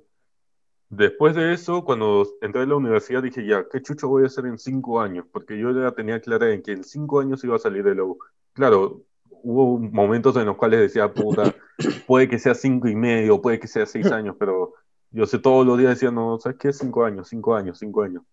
Después de eso, cuando entré a la universidad, dije, ya, ¿qué chucho voy a hacer en cinco años? Porque yo ya tenía clara en que en cinco años iba a salir de la U. Claro, hubo momentos en los cuales decía, puta, [coughs] puede que sea cinco y medio, puede que sea seis [coughs] años, pero yo sé todos los días decía, no, ¿sabes qué? Cinco años, cinco años, cinco años.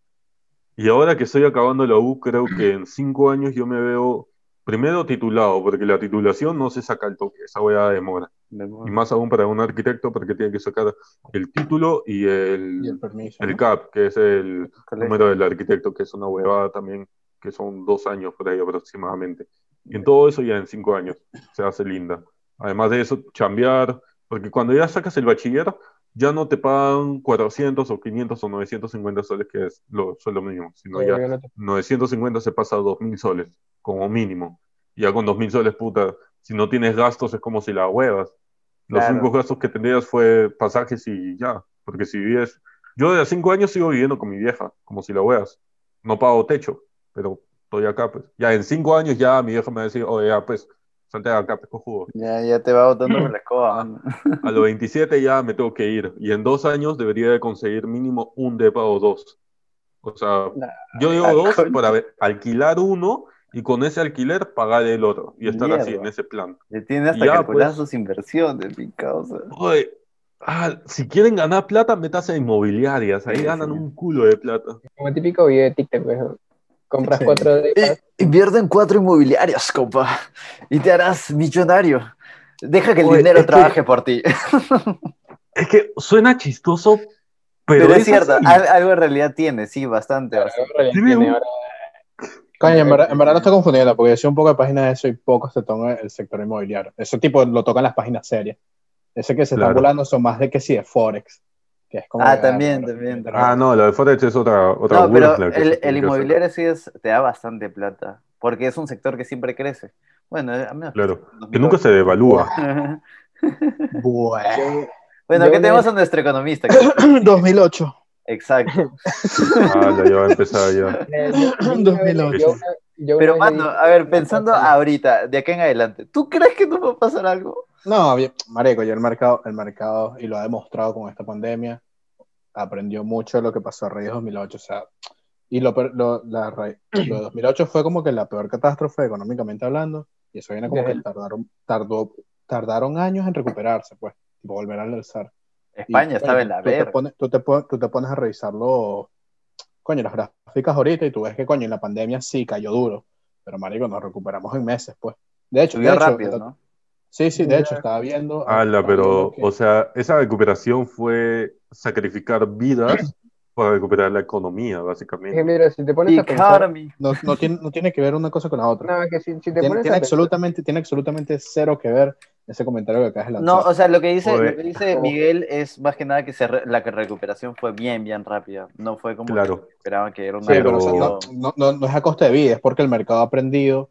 Y ahora que estoy acabando la U, creo que en cinco años yo me veo primero titulado, porque la titulación no se saca al toque, esa weá demora. Y más aún para un arquitecto, porque tiene que sacar el título y Y el, el permiso. el ¿no? CAP, que es el número del arquitecto, que es una huevada también, que son dos años por ahí aproximadamente. Y en todo eso ya en cinco años se hace linda. Además de eso, chambear, porque cuando ya sacas el bachiller, ya no te pagan 400 o 500 o 950 soles, que es lo, sueldo mínimo, sino ya Yo no te- 950 se pasa a 2.000 soles, como mínimo. Ya con 2.000 soles, puta, si no tienes gastos es como si la huevas. Los Claro. únicos gastos que tendrías fue pasajes y ya. Porque si vives... Yo de a 5 años sigo viviendo con mi vieja, como si la huevas. No pago techo, pero estoy acá, pues. Ya en 5 años ya mi vieja me va a decir, oye, ya, pues, de acá, pues, cojudo. Ya, ya te va botando con la escoba. mano. A los 27 ya me tengo que ir. Y en dos años debería de conseguir mínimo un depa o dos. O sea, yo digo dos concha. para ver- alquilar uno y con ese alquiler pagar el otro. Y estar así Mierda. en ese plan. Le tiene hasta Ya, calcular pues. sus inversiones, mi causa. Oye, ah, si quieren ganar plata, metas en inmobiliarias. Ahí Sí, ganan sí. un culo de plata. Como típico video de TikTok, pues, compras Sí. cuatro depas, Invierte en cuatro inmobiliarias, compa, y te harás millonario. Deja que el Oye, dinero que- trabaje por ti. [laughs] Es que suena chistoso, pero, Pero, es cierto, así. algo en realidad tiene, sí, bastante. bastante. Tiene un- Coño, en verdad, en verdad no estoy confundiendo, porque yo sé un poco de páginas de eso y pocos se tocan el sector inmobiliario. Eso tipo lo tocan las páginas serias. Ese que se Claro. están volando son más de que sí, de Forex. Que es como Ah, también, también, Ah, no, lo de Forex es otra, otra No, pero el, inmobiliario sí es, te da bastante plata, porque es un sector que siempre crece. Bueno, a menos Claro, que nunca se devalúa. [laughs] Bueno. Bueno, ¿qué tenemos a nuestro economista? 2008. [clears throat] Exacto. Ah, ya va a empezar ya. [laughs] Eh, yo- yo una 2008. vez- yo una- yo una Pero, mano, a ver, pensando ahorita, de acá en adelante, ¿tú crees que no va a pasar algo? No, bien, marico, yo el mercado, el mercado, y lo ha demostrado con esta pandemia, aprendió mucho de lo que pasó a raíz de 2008, o sea, y lo, lo, la lo de 2008 fue como que la peor catástrofe económicamente hablando, y eso viene como Desde que tardaron, tardó, tardaron años en recuperarse, pues, y volver a alzar. Y, España estaba coño, en la verga. pones, tú, tú te pones a revisarlo, coño, las gráficas ahorita, y tú ves que, coño, en la pandemia sí cayó duro, pero marico, nos recuperamos en meses, pues. De hecho, de hecho, rápido, ¿no? Sí, sí, de hecho, estaba viendo. Ala, estaba pero, que- o sea, esa recuperación fue sacrificar vidas para recuperar la economía, Es que básicamente. mira, si te pones a pensar, Economy. No, no tiene, no tiene que ver una cosa con la otra. no, que si, si te tiene, pones tiene a pensar, absolutamente, tiene absolutamente cero que ver ese comentario que acabas de lanzar. No, o sea, lo que dice, lo que dice Miguel es más que nada que se re- la recuperación fue bien, bien rápida. No fue como Claro. que esperaban que era una. Sí, pero o sea, no, no, no- no es a costa de vida, es porque el mercado ha aprendido,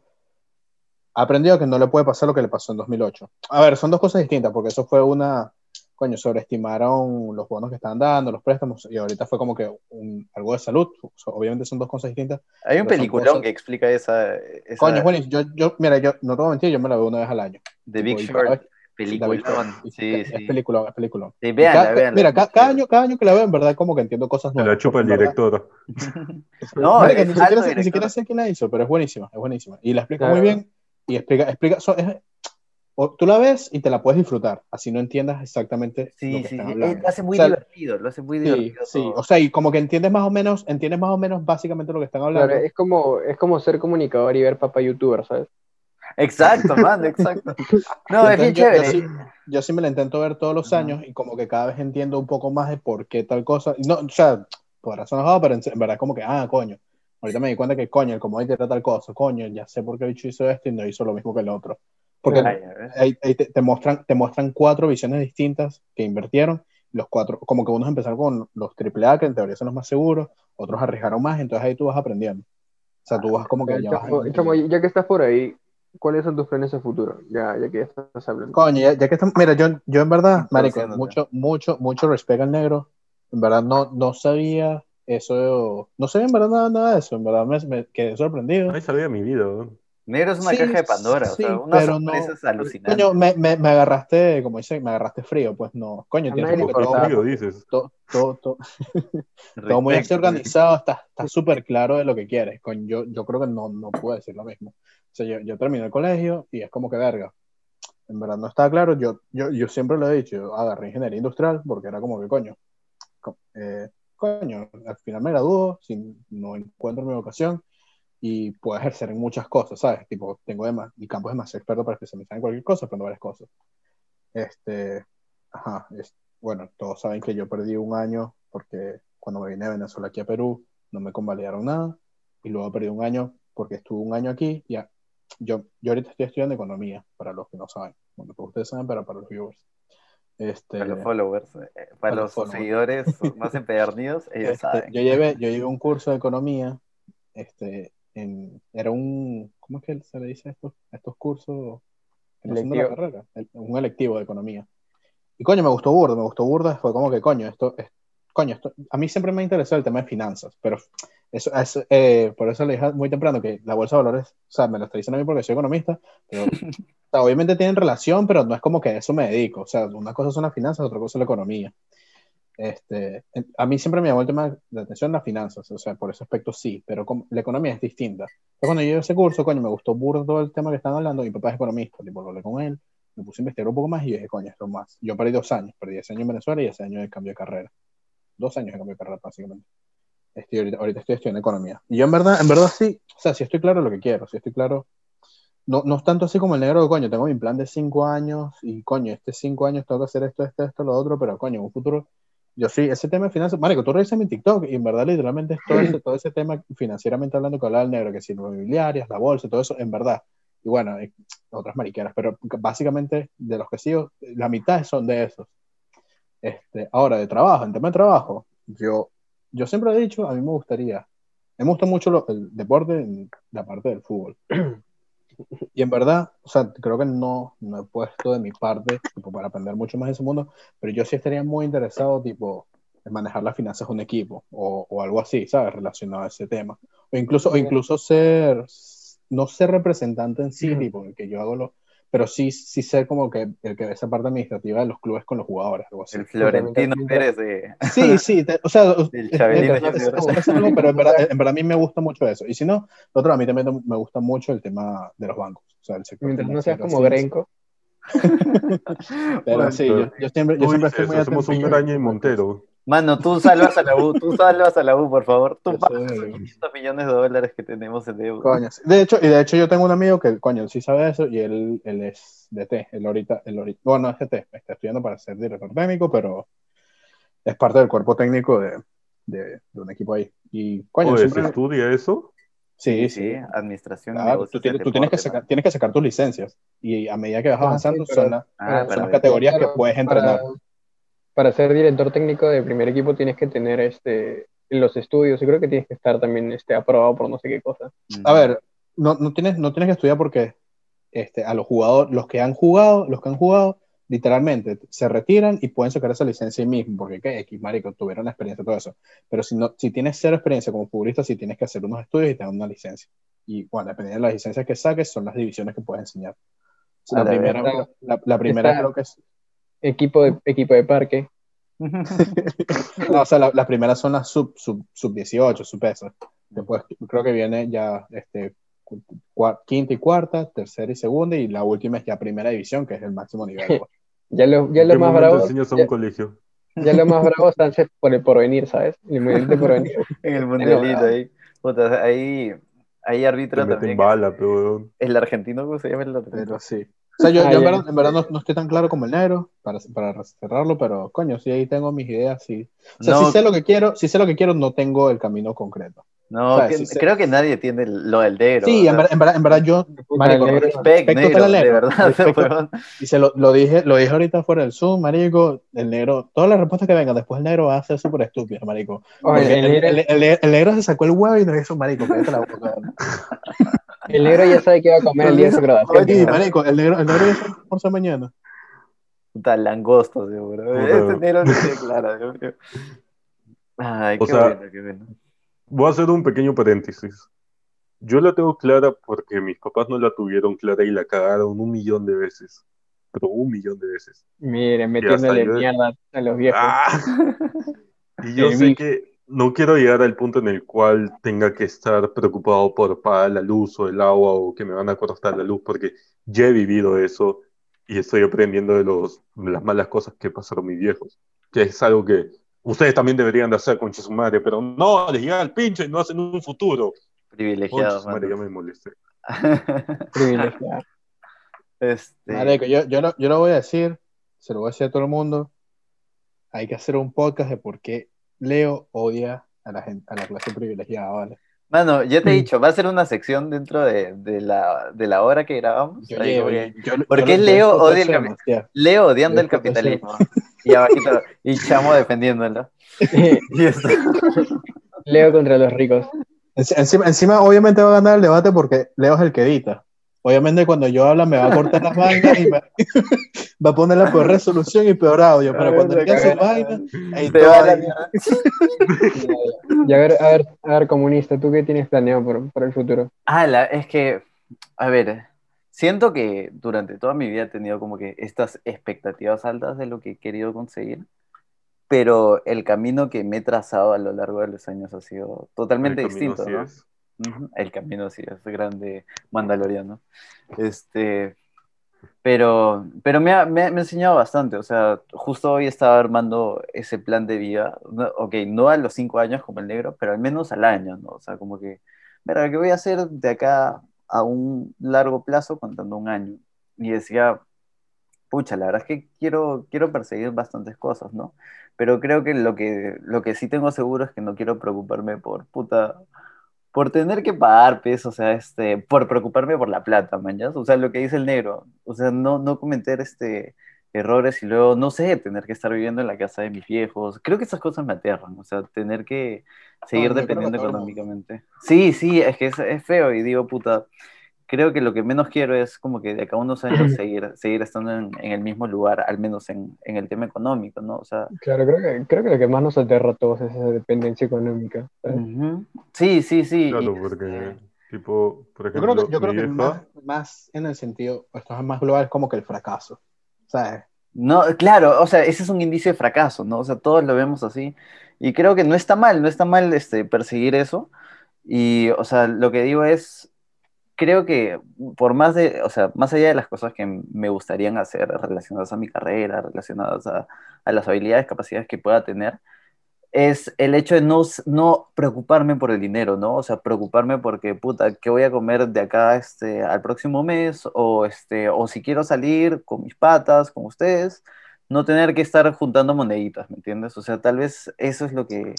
aprendido que no le puede pasar lo que le pasó en 2008. A ver, son dos cosas distintas, porque eso fue una, coño, sobreestimaron los bonos que estaban dando, los préstamos, y ahorita fue como que un- algo de salud. O sea, obviamente son dos cosas distintas. Hay un peliculón cosas- que explica esa. esa Coño, bueno, yo, yo, mira, yo no te voy a mentir, yo me la veo una vez al año. The Big Tipo, cada Short. vez- Peliculón. Sí, es, sí. es peliculón, es peliculón. Sí, Y véanla, cada- véanla. mira, ca- cada, año, cada año que la veo, en verdad, como que entiendo cosas nuevas. la chupa el director. [laughs] No, es ni, siquiera sé, ni siquiera sé quién la hizo, pero es buenísima, es buenísima. Y la explica Claro. muy bien y explica, explica so- es- o tú la ves y te la puedes disfrutar, así no entiendas exactamente lo Sí, que sí, están sí. hablando. Lo hace muy O sea, divertido, lo hace muy Sí, divertido. sí, todo. o sea, y como que entiendes más o menos, entiendes más o menos básicamente lo que están hablando. claro, es como, es como ser comunicador y ver papá youtuber, ¿sabes? Exacto, man, exacto. [laughs] No, es bien Entonces, yo- yo chévere. sí- Yo sí me la intento ver todos los Ujú. años y como que cada vez entiendo un poco más de por qué tal cosa. No, o sea, por razón enojado, pero en, en verdad como que, ah, coño. Ahorita me di cuenta que, coño, el commodity era tal cosa, coño, ya sé por qué el bicho hizo esto y no hizo lo mismo que el otro. Porque Ay, ahí, ahí te, te muestran, te muestran cuatro visiones distintas que invirtieron. Los cuatro, como que unos empezaron con los AAA, que en teoría son los más seguros, otros arriesgaron más, entonces ahí tú vas aprendiendo. O sea, tú vas como que ya vas Chamo, chamo, ya que estás por ahí, ¿cuáles son tus planes a futuro? Ya, ya que estás hablando. Coño, ya, ya que estamos, mira, yo, yo en verdad, marico, mucho, mucho, mucho respeto al negro. En verdad no, no sabía eso, no sabía en verdad nada, nada de eso. En verdad me, me quedé sorprendido. Ahí sabía mi vida. ¿no? Negro es una Sí, caja de Pandora, sí, o sea, unas pero no- sorpresas alucinantes. Coño, me, me, me agarraste, como dice, me agarraste frío, pues no. Coño, tienes como que todo, Frío, dices. todo, todo, todo- [laughs] todo muy organizado, estás está súper claro de lo que quieres. Coño, yo, yo creo que no, no puedo decir lo mismo. O sea, yo, yo terminé el colegio y es como que verga. En verdad no estaba claro. Yo, yo, yo siempre lo he dicho, yo agarré ingeniería industrial porque era como que coño. co- eh, coño, al final me graduó, si no encuentro mi vocación y puedo ejercer en muchas cosas, ¿sabes? Tipo, tengo dema- mi campo es demasiado experto para especializar en cualquier cosa, aprendo varias cosas. Este, ajá, es- bueno, todos saben que yo perdí un año porque cuando me vine de Venezuela aquí a Perú no me convalidaron nada y luego perdí un año porque estuve un año aquí. Ya, yo, yo ahorita estoy estudiando economía, para los que no saben. Bueno, ustedes saben, pero para los viewers. Este, Para los followers, eh, para, Para los followers. seguidores [laughs] más empedernidos, ellos este, saben. yo llevé, yo llevé un curso de economía, este, en, era un, ¿cómo es que se le dice a estos, a estos cursos no son de la carrera? El- un electivo de economía. Y coño, me gustó burda, me gustó burda, fue como que coño, esto, es, coño, esto, a mí siempre me ha interesado el tema de finanzas, pero eso, es, eh, por eso le dije muy temprano que la bolsa de valores, o sea, me lo está diciendo a mí porque soy economista, pero o sea, obviamente tienen relación, pero no es como que a eso me dedico, o sea, una cosa son las finanzas, otra cosa es la economía. Este, a mí siempre me llamó el tema de atención las finanzas, o sea, por ese aspecto sí, pero como, la economía es distinta. Entonces, cuando yo llevé ese curso, coño, me gustó burdo todo el tema que están hablando, mi papá es economista, tipo, hablé con él, me puse a investigar un poco más y dije, coño, esto es más. Yo perdí dos años, perdí ese año en Venezuela y ese año de cambio de carrera. Dos años de cambio de carrera, básicamente. Estoy ahorita, ahorita estoy estudiando economía. Y yo en verdad, en verdad sí, o sea, sí estoy claro lo que quiero, sí estoy claro. No, no es tanto así como el negro de coño, tengo mi plan de cinco años y coño, este cinco años tengo que hacer esto, esto, esto, lo otro, pero coño, un futuro, yo sí, ese tema de finanzas, Marico, tú revisas mi TikTok y en verdad literalmente es todo ese, todo ese tema financieramente hablando que hablaba el negro, que si inmobiliarias, la bolsa, todo eso, en verdad. Y bueno, hay otras mariqueras, pero básicamente de los que sigo, la mitad son de esos. Este, ahora, de trabajo, en tema de trabajo, yo, yo siempre he dicho, a mí me gustaría, me gusta mucho lo- el deporte, la parte del fútbol. Y en verdad, o sea, creo que no, no he puesto de mi parte tipo, para aprender mucho más de ese mundo, pero yo sí estaría muy interesado, tipo, en manejar las finanzas de un equipo o, o algo así, ¿sabes? Relacionado a ese tema. O incluso, o incluso ser, no ser representante en sí, tipo, que yo hago lo, pero sí, sí ser como que el que ve esa parte administrativa de los clubes con los jugadores, algo así. El Florentino Pérez de... [laughs] Sí, sí, te- o sea, El Chabelino pero en verdad, en verdad a mí me gusta mucho eso. Y si no, lo otro, a mí también me gusta mucho el tema de los bancos. O sea, el sector Mientras no seas como Grenco. [laughs] Pero Bueno, sí, yo, yo siempre, yo siempre estoy muy hacemos un. Graña y Montero. Mano, tú salvas a la U, tú salvas a la U, por favor. Tú pagas esos 500 millones de dólares que tenemos en deuda. Coño, de hecho, y de hecho yo tengo un amigo que, coño, él sí sabe eso y él, él es DT, él ahorita, él ahorita, bueno, no es DT, está estudiando para ser director técnico, pero es parte del cuerpo técnico de, de, de un equipo ahí. Y, coño, Oye, ¿se siempre- estudia eso? sí, Sí, sí. administración. Negocios tú, tienes, tú tienes, que sacar, tienes que sacar tus licencias. Y a medida que vas Ah, avanzando, sí, pero- son, la- Ah, son las categorías que puedes entrenar. Para, para ser director técnico de primer equipo tienes que tener este los estudios y creo que tienes que estar también este, aprobado por no sé qué cosa. A ver, no, no, tienes, no tienes que estudiar porque este, a los jugadores, los que han jugado, los que han jugado, literalmente se retiran y pueden sacar esa licencia ahí mismo, porque ¿qué? X, marico, tuvieron la experiencia, todo eso. Pero si, no, si tienes cero experiencia como futbolista, sí tienes que hacer unos estudios y te dan una licencia. Y bueno, dependiendo de las licencias que saques, son las divisiones que puedes enseñar. La la primera, verdad. la, la primera Está- creo que es, Equipo de, equipo de parque. [laughs] no, o sea, la- las primeras son las sub, sub, sub 18, sub eso. Después creo que viene ya este, quinta y cuarta, tercera y segunda, y la última es ya primera división, que es el máximo nivel. pues. [laughs] Ya lo, ya ¿En lo más bravo, ya, un colegio? ya lo más bravo están por el porvenir, ¿sabes? El mundial de porvenir. [laughs] En el mundialito ahí. Puta, ahí, ahí meten también. bala, pero. El argentino, ¿cómo se llama el argentino? Pero sí. O sea, yo, Ah, yo en verdad, en verdad no, no estoy tan claro como el negro para, para cerrarlo, pero coño, sí ahí tengo mis ideas, sí. O sea, No. si sé lo que quiero, si sé lo que quiero, no tengo el camino concreto. No, O sea, que- sé- creo que nadie tiene lo del negro. Sí, en verdad, en verdad, en verdad yo, marico, negro- Respect, respecto negro, el de negro, verdad, [laughs] respecto- y se lo, lo dije, lo dije ahorita fuera del Zoom, marico, el negro, todas las respuestas que vengan después el negro va a ser súper estúpido, marico. Oye, el, el, negro, el- el- el negro se sacó el huevo y nos hizo, marico, la boca. [laughs] el negro ya sabe que va a comer el día de su graduación. Oye, ¿no? marico, el negro, el negro ya sabe por esa mañana. Puta, langosto, seguro. Puta. Este negro no tiene clara, Dios mío. Ay, O qué sea, bueno, qué bueno. Voy a hacer un pequeño paréntesis. Yo la tengo clara porque mis papás no la tuvieron clara y la cagaron un millón de veces. Pero un millón de veces. Miren, metiéndole mierda a los viejos. ¡Ah! [laughs] Y yo sé que no quiero llegar al punto en el cual tenga que estar preocupado por pagar la luz o el agua o que me van a cortar la luz porque ya he vivido eso y estoy aprendiendo de, los, de las malas cosas que pasaron mis viejos. Que es algo que ustedes también deberían de hacer con su madre, pero no, les llega al pincho y no hacen un futuro. Privilegiado, Concha madre, ya me molesté. [laughs] Privilegiado. Este, Marico, yo, yo, lo, yo lo voy a decir, se lo voy a decir a todo el mundo. Hay que hacer un podcast de por qué Leo odia a la, gente, a la clase privilegiada, ¿vale? Mano, ya te he Mm. dicho, va a ser una sección dentro de, de la, de la hora que grabamos. Yo Ahí y- yo- ¿Por yo qué lo- yo Leo odia el demasiado. Leo odiando el capitalismo. Y abajito, y Chamo defendiéndolo. [laughs] Y esto. Leo contra los ricos. Enci- Encima, encima, obviamente va a ganar el debate porque Leo es el que edita. Obviamente cuando yo hablo me va a cortar las [laughs] vainas y me- [laughs] va a poner la peor resolución y peor audio, pero Ay, cuando diga su vaina, ahí todo va la. [laughs] Y a ver, a ver, a ver, comunista, ¿tú qué tienes planeado por, por el futuro? Ala, es que, a ver, siento que durante toda mi vida he tenido como que estas expectativas altas de lo que he querido conseguir, pero el camino que me he trazado a lo largo de los años ha sido totalmente distinto, ¿no? es. El camino sí, es grande mandaloriano. Este, pero, pero me ha, me ha- me ha enseñado bastante. O sea, justo hoy estaba armando ese plan de vida. No, ok, no a los cinco años como el negro, pero al menos al año, ¿no? O sea, como que, mira, ¿qué voy a hacer de acá a un largo plazo contando un año? Y decía, pucha, la verdad es que quiero, quiero perseguir bastantes cosas, ¿no? Pero creo que lo que, lo que sí tengo seguro es que no quiero preocuparme por, puta, por tener que pagar, pues, o sea, este, por preocuparme por la plata, mañas, o sea, lo que dice el negro, o sea, no, no cometer, este, errores y luego, no sé, tener que estar viviendo en la casa de mis viejos, creo que esas cosas me aterran, o sea, tener que seguir dependiendo económicamente. Sí, sí, es que es, es feo y digo, puta, creo que lo que menos quiero es como que de acá a unos años seguir, seguir estando en, en el mismo lugar, al menos en, en el tema económico, ¿no? O sea, Claro, creo que, creo que lo que más nos aterra a todos es esa dependencia económica. ¿sabes? ujú. sí, sí, sí. Claro, este, porque, tipo, por Yo ejemplo, creo que, yo creo que más, más en el sentido, esto es más global, es como que el fracaso. ¿Sabes? No, claro, o sea, ese es un indicio de fracaso, ¿no? O sea, todos lo vemos así. Y creo que no está mal, no está mal este, perseguir eso. Y, o sea, lo que digo es, creo que por más de, o sea, más allá de las cosas que me gustarían hacer relacionadas a mi carrera, relacionadas a, a las habilidades, capacidades que pueda tener, es el hecho de no, no preocuparme por el dinero, ¿no? O sea, preocuparme porque, puta, ¿qué voy a comer de acá este, al próximo mes? O, este, o si quiero salir con mis patas, con ustedes, no tener que estar juntando moneditas, ¿me entiendes? O sea, tal vez eso es lo que,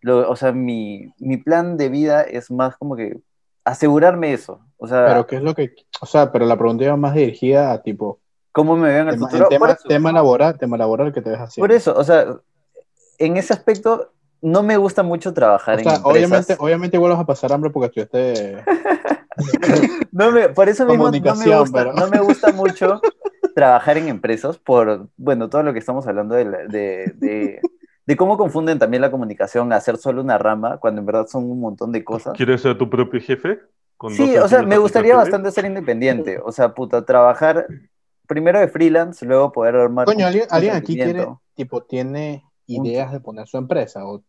lo- o sea, mi, mi plan de vida es más como que asegurarme eso. O sea, Pero qué es lo que, o sea, pero la pregunta iba más dirigida a tipo, cómo me veo en el tema, futuro. tema, laboral, tema laboral que te ves haciendo. por eso, o sea, en ese aspecto no me gusta mucho trabajar O sea, en empresas. obviamente, obviamente igual vas a pasar hambre porque estudiaste [laughs] No me, por eso mismo no me, Comunicación, gusta, pero- no me gusta mucho trabajar en empresas por, bueno, todo lo que estamos hablando de, la- de, de- de cómo confunden también la comunicación a hacer solo una rama, cuando en verdad son un montón de cosas. ¿Quieres ser tu propio jefe? Sí, o sea, me gustaría bastante ser independiente, o sea, puta, trabajar primero de freelance, luego poder armar Coño, ¿alguien, aquí quiere, emprendimiento. tipo, tiene ideas de poner su empresa? O,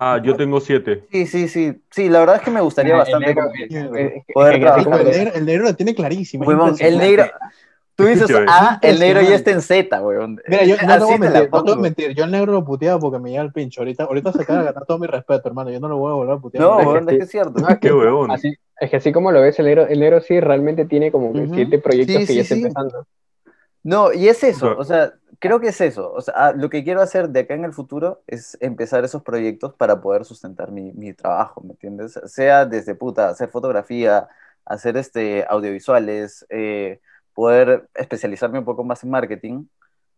Ah, yo tengo siete. Sí, sí, sí, sí, la verdad es que me gustaría El bastante negro- Poder trabajar. el, negro, el negro lo tiene clarísimo. el negro, tú dices, Sí, ah, el negro ya está en Z, weón. Mira, yo no te voy a mentir, no te voy a mentir. Yo el negro lo puteaba porque me llega el pincho. Ahorita, ahorita se acaba de ganar todo mi respeto, hermano. Yo no lo voy a volver a putear. No, weón, es que es cierto. No, es Qué que, huevón. así, es que así como lo ves, el negro, el negro sí realmente tiene como que siete proyectos Sí, que sí, ya está sí. empezando. No, y es eso, o sea, creo que es eso. O sea, ah, lo que quiero hacer de acá en el futuro es empezar esos proyectos para poder sustentar mi, mi trabajo, ¿me entiendes? Sea desde puta, hacer fotografía, hacer este, audiovisuales, eh, poder especializarme un poco más en marketing. O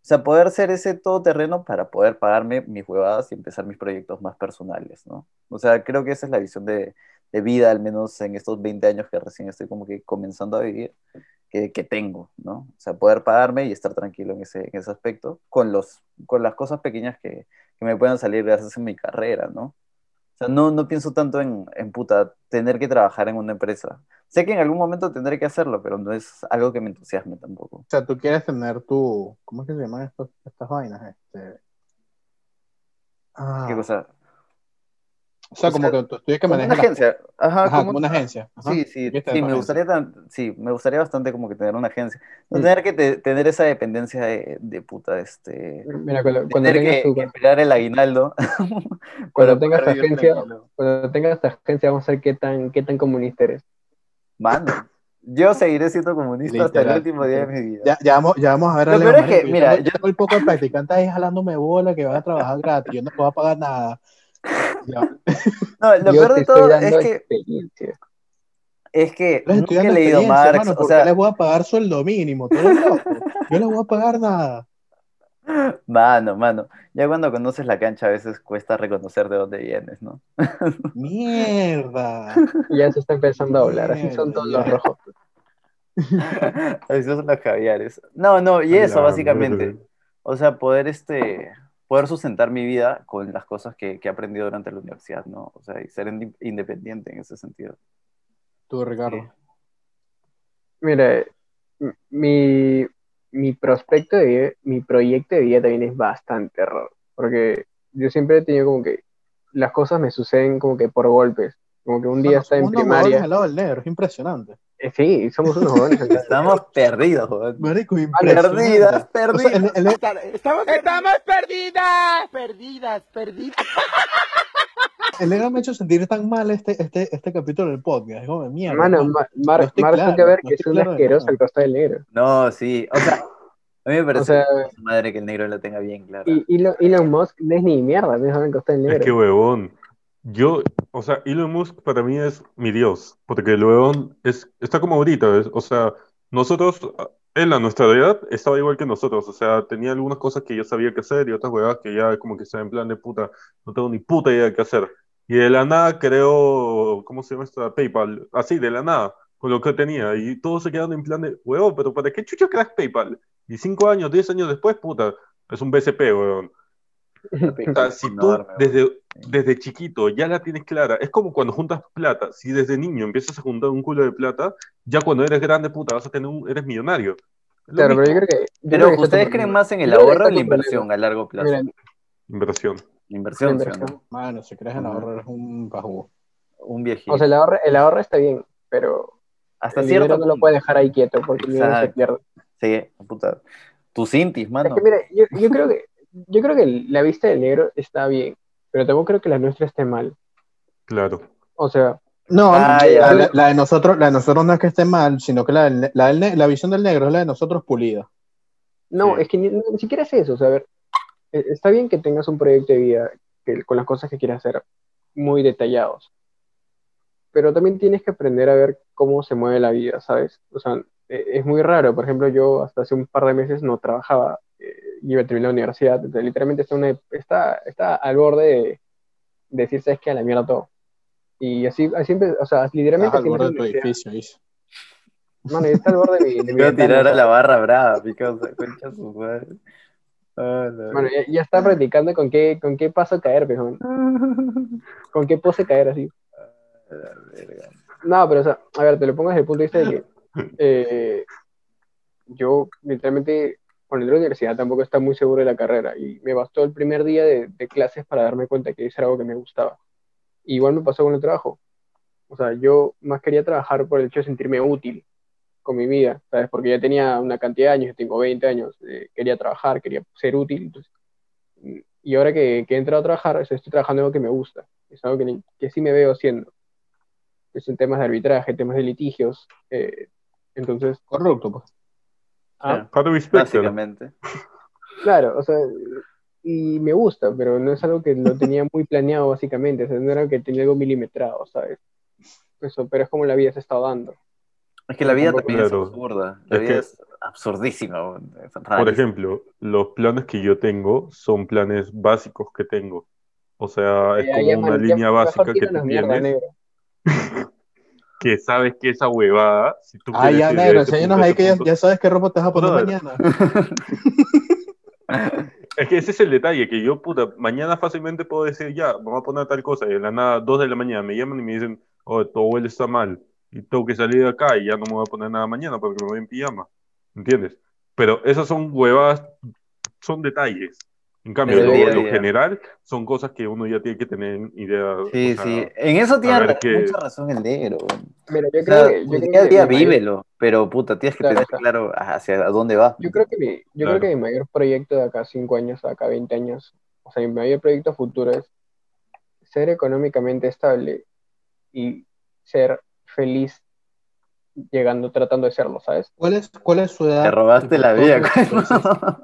sea, poder ser ese todoterreno para poder pagarme mis huevadas y empezar mis proyectos más personales, ¿no? O sea, creo que esa es la visión de, de vida, al menos en estos 20 años que recién estoy como que comenzando a vivir que, que tengo, ¿no? O sea, poder pagarme y estar tranquilo en ese, en ese aspecto, con, los, con las cosas pequeñas que, que me puedan salir gracias a mi carrera, ¿no? Sea, no, no pienso tanto en, en puta, tener que trabajar en una empresa. Sé que en algún momento tendré que hacerlo, pero no es algo que me entusiasme tampoco. O sea, tú quieres tener tu. ¿Cómo es que se llaman estas vainas? Este... Ah, ¿Qué cosa? O sea, o como sea, que tú estudias que Como una agencia. Ajá, Ajá, como- como una agencia. Ajá. Sí, sí, sí, me gustaría, tan- sí, me gustaría bastante como que tener una agencia. No Mm. tener que te- tener esa dependencia de, de puta, este... Mira, cuando, cuando Tener tengas que, tu, que esperar el aguinaldo. [laughs] cuando tengas agencia, cuando tengas agencia, vamos a ver qué tan, qué tan comunista eres. Mano, yo seguiré siendo comunista hasta el Literal. último día de mi vida. Ya, ya, vamos, ya vamos a ver Lo a Leo, peor es que, mira, yo- tengo el poco de practicantes ahí jalándome bola que van a trabajar gratis. Yo no te voy a pagar nada. No, lo Yo peor de todo es que, es que Les nunca estoy he dando leído experiencia, Marx, hermano, o ¿por qué sea, les voy a pagar sueldo mínimo? ¿Tú eres loco? Yo no les voy a pagar nada. [laughs] mano, mano, ya cuando conoces la cancha a veces cuesta reconocer de dónde vienes, ¿no? [laughs] Mierda. Ya se está empezando a hablar, así son todos los rojos. Esos son los caviares. No, no, y eso básicamente. O sea, poder este poder sustentar mi vida con las cosas que, que he aprendido durante la universidad, ¿no? O sea, y ser indi- independiente en ese sentido. Tú, Ricardo. Sí. Mi, mi prospecto de vida, mi proyecto de vida también es bastante raro, porque yo siempre he tenido como que las cosas me suceden como que por golpes, como que un día está en primaria, al lado del negro, es impresionante. Eh, sí, somos unos jóvenes. [laughs] Estamos perdidos, joder. Marico, Perdidas. O sea, perdidas. el- el- Estamos, estamos perdidas, perdidas, perdidas. el negro me ha hecho sentir tan mal este, este, este capítulo del podcast. Es como, mierda. Hermano, hermano. Ma- No Mar- Mark claro, Zuckerberg no es un claro asqueroso al costa del negro. No, sí. O sea, a mí me parece O sea, que madre que el negro la tenga bien clara. Y Elon, Elon Musk no es ni mierda, es al costa del Es negro. que huevón. Yo, o sea, Elon Musk para mí es mi dios, porque el huevón es, está como ahorita, ¿ves? O sea, nosotros, él a nuestra edad estaba igual que nosotros, o sea, tenía algunas cosas que yo sabía qué hacer y otras huevadas que ya como que estaba en plan de puta, no tengo ni puta idea de qué hacer. Y de la nada creó, ¿cómo se llama esta? PayPal, así, de la nada, con lo que tenía, y todos se quedaron en plan de, huevón, pero ¿para qué chucha creas PayPal? Y cinco años, diez años después, puta, es un BCP, huevón. [laughs] O sea, si tú desde, desde chiquito ya la tienes clara, es como cuando juntas plata. Si desde niño empiezas a juntar un culo de plata, ya cuando eres grande, puta, vas a tener un, eres millonario. Es lo Claro, pero yo creo que. yo Pero creo que está ustedes creen más en el ahorro o la problema. inversión a largo plazo. Inversión. Inversión, la ¿sí o no? inversión. Mano, si crees en ahorro, eres un pajugo. Un viejito. O sea, el ahorro, el ahorro está bien, pero Hasta el cierto dinero no lo puedes dejar ahí quieto porque el se pierde. Sí, puta. Tus intis, Es mano. que mira, yo, yo creo que yo creo que la vista del negro está bien, pero tampoco creo que la nuestra esté mal. Claro. O sea, No, Ah, la, ya. la- la de nosotros, la de nosotros no es que esté mal, sino que la, del la, del la visión del negro es la de nosotros pulida. no, Sí. es que ni, ni siquiera es eso. O sea, a ver, eh, está bien que tengas un proyecto de vida que- con las cosas que quieras hacer, muy detallados. Pero también tienes que aprender a ver cómo se mueve la vida, ¿sabes? O sea, e- es muy raro. Por ejemplo, yo hasta hace un par de meses no trabajaba, eh, iba a terminar la universidad, entonces, literalmente está, una- está, está al borde de, de decir, ¿sabes qué? A la mierda todo. Y así, así o sea, literalmente... Estás al borde de tu la edificio, dice. Mano, y está al borde de mi, de mi Voy a tirar a la barra brava, mi causa, concha su madre. Ah, la Mano, ya, ya está practicando con qué, con qué paso caer, man. con qué pose caer así. verga. No, pero o sea, a ver, te lo pongo desde el punto de vista de que eh, yo literalmente cuando entré a la universidad tampoco estaba muy seguro de la carrera y me bastó el primer día de, de clases para darme cuenta que eso era algo que me gustaba. Igual me pasó con el trabajo. O sea, yo más quería trabajar por el hecho de sentirme útil con mi vida, ¿sabes? Porque ya tenía una cantidad de años, yo tengo 20 años, eh, quería trabajar, quería ser útil. entonces, y ahora que, que he entrado a trabajar, o sea, estoy trabajando en algo que me gusta, es algo que, que sí me veo haciendo. Es en temas de arbitraje, temas de litigios. eh, entonces, Corrupto, pues. Ah, Specter. Básicamente. claro, o sea, y me gusta, pero no es algo que lo tenía muy planeado, básicamente. O sea, no era que tenía algo milimetrado, ¿sabes? Eso, pero es como la vida se está dando. Es que la vida Tampoco- también es Claro. absurda. La Es vida que- es absurdísima. Es Por ejemplo, los planes que yo tengo son planes básicos que tengo. O sea, es Ya, como ya, una ya, línea básica que tú tienes. [laughs] que sabes que esa huevada, si tú Ah, ya, negro, enséñanos ahí que ya, ya sabes qué ropa te vas a poner Brother. mañana. [laughs] Es que ese es el detalle, que yo, puta, mañana fácilmente puedo decir, ya, vamos a poner tal cosa, y de la nada, dos de la mañana, me llaman y me dicen, oh, tu abuelo está mal, y tengo que salir de acá, y ya no me voy a poner nada mañana porque me voy en pijama, ¿entiendes? Pero esas son huevadas, son detalles. En cambio, lo, día a lo día. general son cosas que uno ya tiene que tener idea. Sí, o sea, sí. En eso tiene ver ra- que- mucha razón el negro. Mira, yo O creo sea, que. Yo el creo día a que día mi mayor- vívelo, pero puta, tienes que Claro, tener claro. hacia dónde va. Yo creo que mi, yo Claro. creo que mi mayor proyecto de acá a 5 años, de acá a 20 años, o sea, mi mayor proyecto futuro es ser económicamente estable y ser feliz llegando, tratando de serlo, ¿sabes? ¿Cuál es, cuál es su edad? Te robaste la vida. [laughs]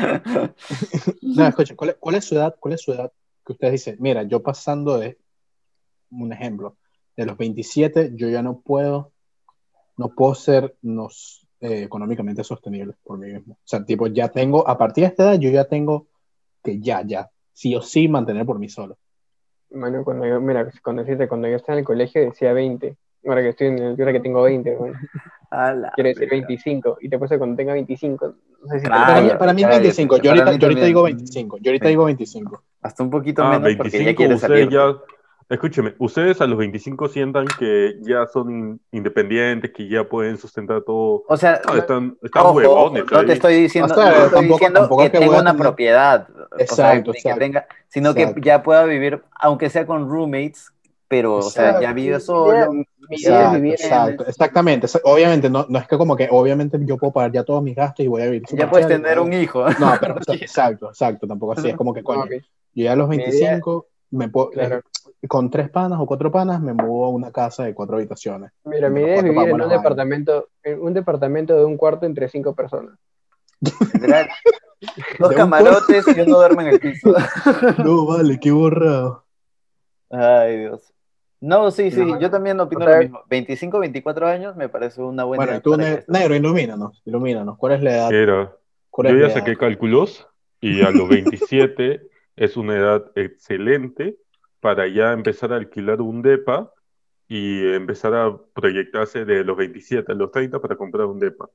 ¿cuál es- No, escucha, ¿cuál es, cuál es su edad? ¿Cuál es su edad que ustedes dicen? Mira, yo pasando de un ejemplo, de los 27, yo ya no puedo, no puedo ser no, s- eh, económicamente sostenible por mí mismo. O sea, tipo, ya tengo, a partir de esta edad, yo ya tengo que ya, ya, sí o sí mantener por mí solo. Bueno, cuando yo, mira, cuando cuando yo estaba en el colegio decía 20. Ahora que estoy en el, ahora que tengo 20, bueno, quiero decir verga. 25. Y te puse cuando tenga 25. No sé si te- Claro. para, mí, para mí es claro, 25, yo ahorita, yo ahorita digo 25, yo ahorita digo 25. Hasta un poquito Ah, menos porque ya 25, quiere salir. ya, escúcheme, ustedes a los 25 sientan que ya son in- independientes, que ya pueden sustentar todo. O sea, No, están, están ojo, huevones. no te estoy diciendo, O sea, no te estoy tampoco- diciendo tampoco que tenga una tener- propiedad, o sea, Exacto, que tenga, sino Exacto. que ya pueda vivir, aunque sea con roommates, pero, o sea, ya vive solo. idea- Mi idea es Exacto, vivir exacto, exactamente. Obviamente, no, no es que como que, obviamente yo puedo pagar ya todos mis gastos y voy a vivir. Ya puedes chévere, tener un hijo. No, pero [laughs] exacto, exacto, tampoco así. Es como que, coño, ok. yo ya a los Mi idea- 25, me puedo, Claro. eh, con tres panas o cuatro panas, me muevo a una casa de cuatro habitaciones. Mira, mi idea es vivir en un departamento, en un departamento de un cuarto entre cinco personas. [laughs] Dos camarotes y uno duerme en el piso. [laughs] No, vale, qué borrado. Ay, Dios. No, sí, sí, No. yo también opino O sea- lo mismo. 25, 24 años me parece una buena Bueno, y edad tú, para ne- negro, ilumínanos, ilumínanos. ¿Cuál es la edad? Era. ¿Cuál Yo es ya la saqué edad? cálculos y a los 27 [laughs] es una edad excelente para ya empezar a alquilar un depa y empezar a proyectarse de los 27 a los 30 para comprar un depa.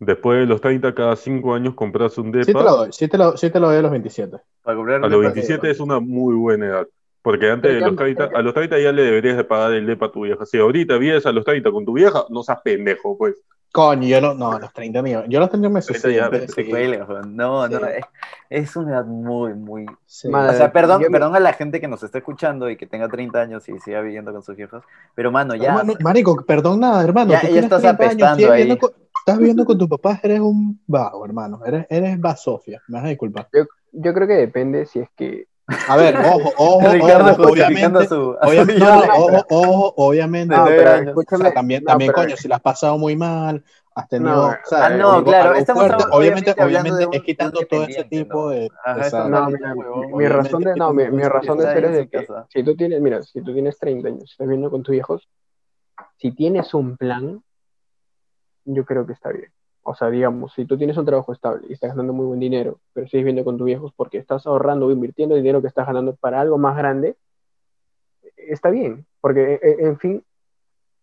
Después de los 30, cada 5 años compras un Sí te lo depa. doy, sí te lo, sí te lo doy a los 27. para comprar A los depa- 27 es una muy buena edad. Porque antes de los ya- 30, a los 30 ya le deberías de pagar el depa a tu vieja. Si ahorita vives a los 30 con tu vieja, no seas pendejo, pues. Coño, yo no, no, a los 30 ni yo a los 30 me 30 sucede. ya, antes de te seguir. cuelgas, weón. No, no, es, es una edad muy, muy... Sí. Madre, O sea, perdón, yo perdón a la gente que nos está escuchando y que tenga 30 años y siga viviendo con sus viejos, pero mano, ya... Hermano, marico, perdón nada, hermano. Ya- ya estás 30 años, apestando sigues ahí. viviendo con- estás viviendo con tus papás, eres un vago, hermano. Eres, eres basofia. Me vas a disculpar. Yo creo que depende si es que. A ver, [laughs] ojo, ojo, Ricardo ojo, obviamente. a su, a su obviamente- hijo. no, no, ojo, ojo, obviamente. No, pero también, no, también pero- coño, si la has pasado muy mal, has tenido. No, o sea, ah, no, algo- claro, estamos fuerte, obviamente, obviamente, un- es quitando todo ese tipo de. Ajá, No, mira, mi, razón de, no, mi, mi razón de ser es de que casa. si tú tienes, mira, si tú tienes 30 años, estás viviendo con tus hijos, si tienes un plan, yo creo que está bien. O sea, digamos, si tú tienes un trabajo estable y estás ganando muy buen dinero, pero sigues viviendo con tus viejos porque estás ahorrando o invirtiendo el dinero que estás ganando para algo más grande, está bien, porque e- e- en fin,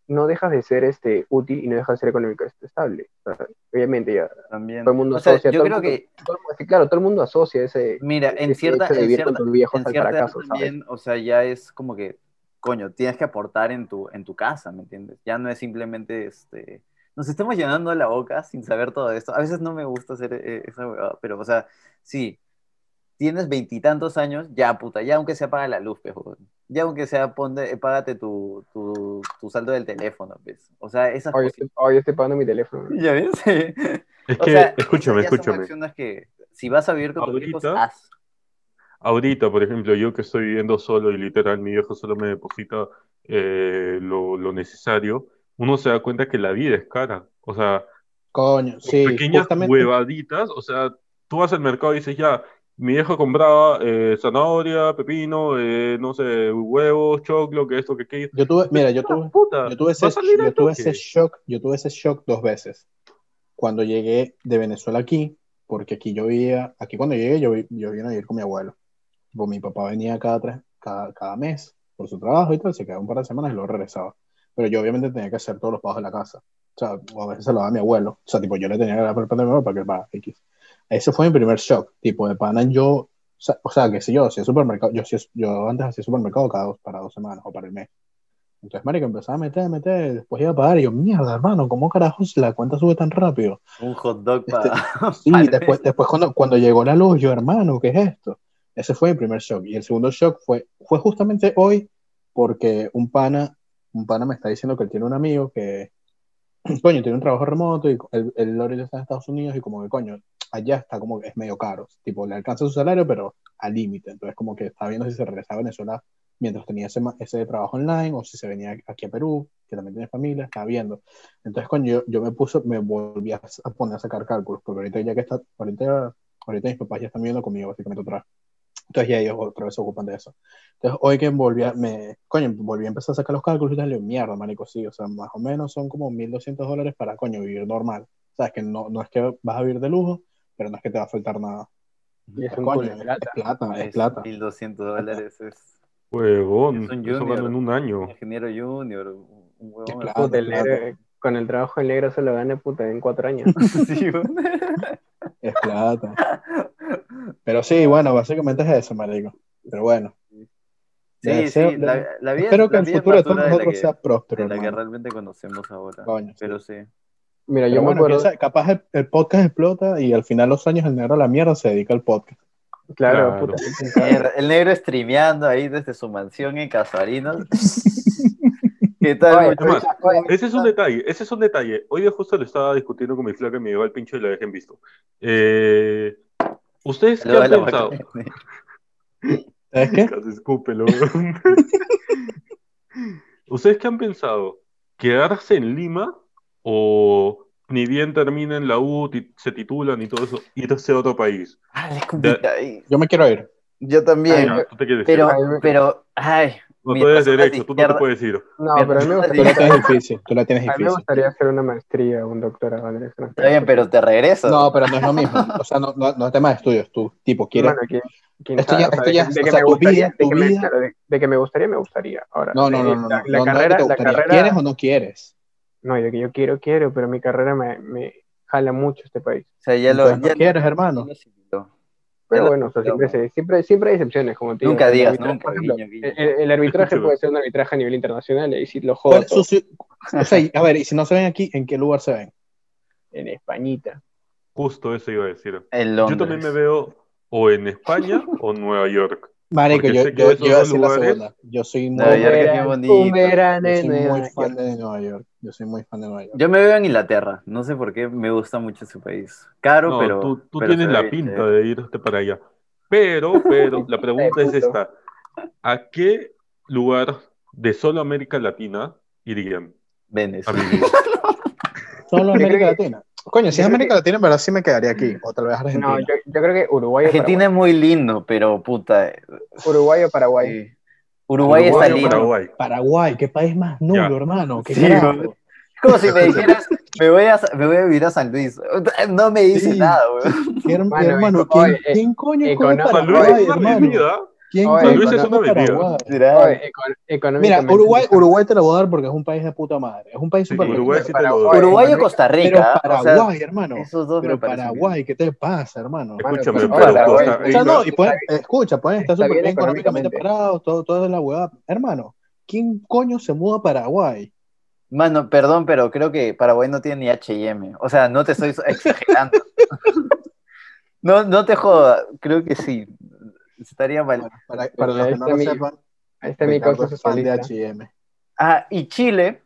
no dejas de ser este útil y no dejas de ser económicamente estable. O sea, obviamente ya También. todo el mundo O sea, asocia, yo creo mundo- que, todo claro, todo el mundo asocia ese, mira, en ese cierta, de en cierta, con tus viejos en al cierta fracaso, ¿sabes? también, o sea, ya es como que, coño, tienes que aportar en tu, en tu casa, ¿me entiendes? Ya no es simplemente, este, nos estamos llenando la boca sin saber todo esto. A veces no me gusta hacer eh, esa huevada, pero, o sea, sí, tienes veintitantos años, ya, puta, ya aunque sea paga la luz, pues. Ya aunque sea, ponte, eh, págate tu, tu, tu saldo del teléfono, pues. O sea, esas Hoy cosas. estoy, pagando mi teléfono. ¿Ya ves? [laughs] Es O que, sea, escúchame, son escúchame. acciones que, si vas a vivir con tus hijos, Ahorita- haz. Ahorita, por ejemplo, yo que estoy viviendo solo y literal mi viejo solo me deposita eh, lo, lo necesario, uno se da cuenta que la vida es cara. O sea, Coño, sí, pequeñas justamente. huevaditas, o sea, tú vas al mercado y dices, ya, mi viejo compraba eh, zanahoria, pepino, eh, no sé, huevos, choclo, que esto, que aquello. Yo tuve, mira, yo tuve, puta, yo tuve ese, yo tuve ese shock, yo tuve ese shock dos veces. Cuando llegué de Venezuela aquí, porque aquí yo vivía, aquí cuando llegué yo, yo vine a vivir con mi abuelo. Mi papá venía cada, tres, cada, cada mes por su trabajo y tal, se quedaba un par de semanas y luego regresaba. Pero yo obviamente tenía que hacer todos los pagos de la casa. O sea, o a veces se lo daba a mi abuelo. O sea, tipo, yo le tenía que dar de mi abuelo para que pague X. Ese fue mi primer shock. Tipo, de pana yo, o sea, que si yo hacía supermercado, yo, yo antes hacía supermercado cada dos, para dos semanas o para el mes. Entonces, marico, empezaba a meter, a meter, después iba a pagar y yo, mierda, hermano, ¿cómo carajos la cuenta sube tan rápido? Un hot dog Este, [laughs] para. Sí, después, después cuando, cuando llegó la luz, yo, hermano, ¿qué es esto? Ese fue mi primer shock. Y el segundo shock fue, fue justamente hoy, porque un pana, un pana me está diciendo que él tiene un amigo que, [clears throat] coño, tiene un trabajo remoto y él, él ahorita está en Estados Unidos y como que, coño, allá está como que es medio caro. Tipo, le alcanza su salario, pero al límite. Entonces, como que está viendo si se regresa a Venezuela mientras tenía ese, ese trabajo online o si se venía aquí a Perú, que también tiene familia, está viendo. Entonces, coño, yo, yo me puse, me volví a, poner a sacar cálculos, porque ahorita ya que está, ahorita, ahorita mis papás ya están viviendo conmigo básicamente otra. Entonces ya ellos otra vez se ocupan de eso. Entonces hoy que volví a, me, coño, volví a empezar a sacar los cálculos y tal, mierda, marico, sí, o sea, más o menos son como 1.200 dólares para, coño, vivir normal. O sea, es que no, no es que vas a vivir de lujo, pero no es que te va a faltar nada. Y es un Coño, culo de plata. es plata, es Es plata. 1200 dólares. Es Huevón, Es un junior. en un año. ingeniero junior. Un huevón. Es plata, el negro, con el trabajo en negro se lo gana puta en cuatro años. [laughs] Sí. Es plata. Pero sí, bueno, básicamente es eso, marico. Pero bueno. Sí, Deseo- sí, la, la vida, Espero que la el vida es futuro de todos nosotros que, sea próspero, de la que realmente conocemos ahora. Coño. Pero sí. Mira, Pero yo me bueno, acuerdo, quién sabe, capaz el, el podcast explota y al final los años el negro a la mierda se dedica al podcast. claro, Claro. puta, Mierda, El negro streameando ahí desde su mansión en Casarinos. [laughs] ¿Qué tal? Oye, muchachos? Además, oye, Ese es un detalle, ese es un detalle. Hoy día justo lo estaba discutiendo con mi flaca y me llegó al pincho y la dejé en visto. Eh, ¿Ustedes qué han pensado? vaca. ¿Sabes qué? Escúpelo. [laughs] ¿Ustedes qué han pensado? ¿Quedarse en Lima o ni bien terminen la U, se titulan y todo eso, irse a otro país? Ah, es complicado. Yo me quiero ir. Yo también. Ah, pero, pero, ay, No, mi tú eres derecho, tú no te puedes ir. No, pero a mí me tú Tú gustaría, la tienes difícil, tú la tienes a mí me difícil. gustaría hacer una maestría, un doctorado en el extranjero. está bien, pero te regreso. No, pero no es lo mismo. O sea, no, no, no es tema de estudios. Tú, tipo, quieres. Bueno, ¿quién, quién Esto ya- O esto de ya- que- de o que sea, me tu gustaría, vida- de tu que me- vida- claro, de- de que me gustaría, me gustaría. Ahora, No, no, eh, no, no. La, no, la no, no, carrera, te la gustaría. carrera, ¿Quieres o no quieres? no, yo, yo quiero, quiero, pero mi carrera me, me jala mucho este país. O sea, ya lo. Entonces, Ya ¿no quieres, hermano? Pero bueno, o sea, asimiló, siempre, se- siempre, siempre hay excepciones, como te digo. Nunca El digas nunca, ejemplo, guiño, guiño. El, el arbitraje puede ser un arbitraje a nivel internacional, y si lo ¿Cuál jodo es su ci- o sea, a ver, y si no se ven aquí, ¿en qué lugar se ven? en Españita. Justo eso iba a decir. En Yo también me veo o en España [laughs] o en Nueva York. Marico, yo, yo, yo a la segunda. Yo soy muy, Nueva York es bien Un bonito. un verano yo en soy muy fan de Nueva York. Yo soy muy fan de Nueva York. Yo me veo en Inglaterra. No sé por qué me gusta mucho ese país. Caro, No, pero. tú, tú pero tienes la bien pinta de irte para allá. Pero, pero, la [laughs] pregunta es esta. ¿A qué lugar de solo América Latina irían Venezuela. [laughs] Solo América Latina. Coño, si yo es América que- Latina, en verdad sí me quedaría aquí. O tal vez Argentina. No, yo, yo creo que Uruguay o Argentina es Paraguay. muy lindo, pero puta. eh, Uruguay o Paraguay. sí. Uruguay, Uruguay está lindo. Paraguay. Paraguay, qué país más nulo, Ya. hermano. Qué Sí, como si me dijeras, me voy, a, me voy a vivir a San Luis. No me dice Sí. nada, güey. Mano, hermano, eco- ¿quién, eh, quién coño Paraguay, es una hermano? ¿Quién Oye, San Luis es. Paraguay? Oye. Mira, Uruguay, Uruguay te lo voy a dar porque es un país de puta madre. Es un país Sí, súper Uruguay sí te lo doy. Paraguay. Uruguay o Costa Pero Rica. o sea, Paraguay, hermano. esos dos Pero Paraguay, ¿qué te pasa, hermano? Escúchame, pero Paraguay, Costa O sea, no, Rica. y pueden, escucha, pueden estar Está súper bien económicamente parados, todo, todo es la huevada. Hermano, ¿quién coño se muda a Paraguay? Mano, perdón, pero creo que Paraguay no tiene ni H&M. O sea, no te estoy [laughs] exagerando. no, no te joda, creo que sí. Estaría mal. Bueno, para, para los que no lo mi- sepan, Ahí está mi Ricardo causa es fan de. H&M. Ah, y Chile.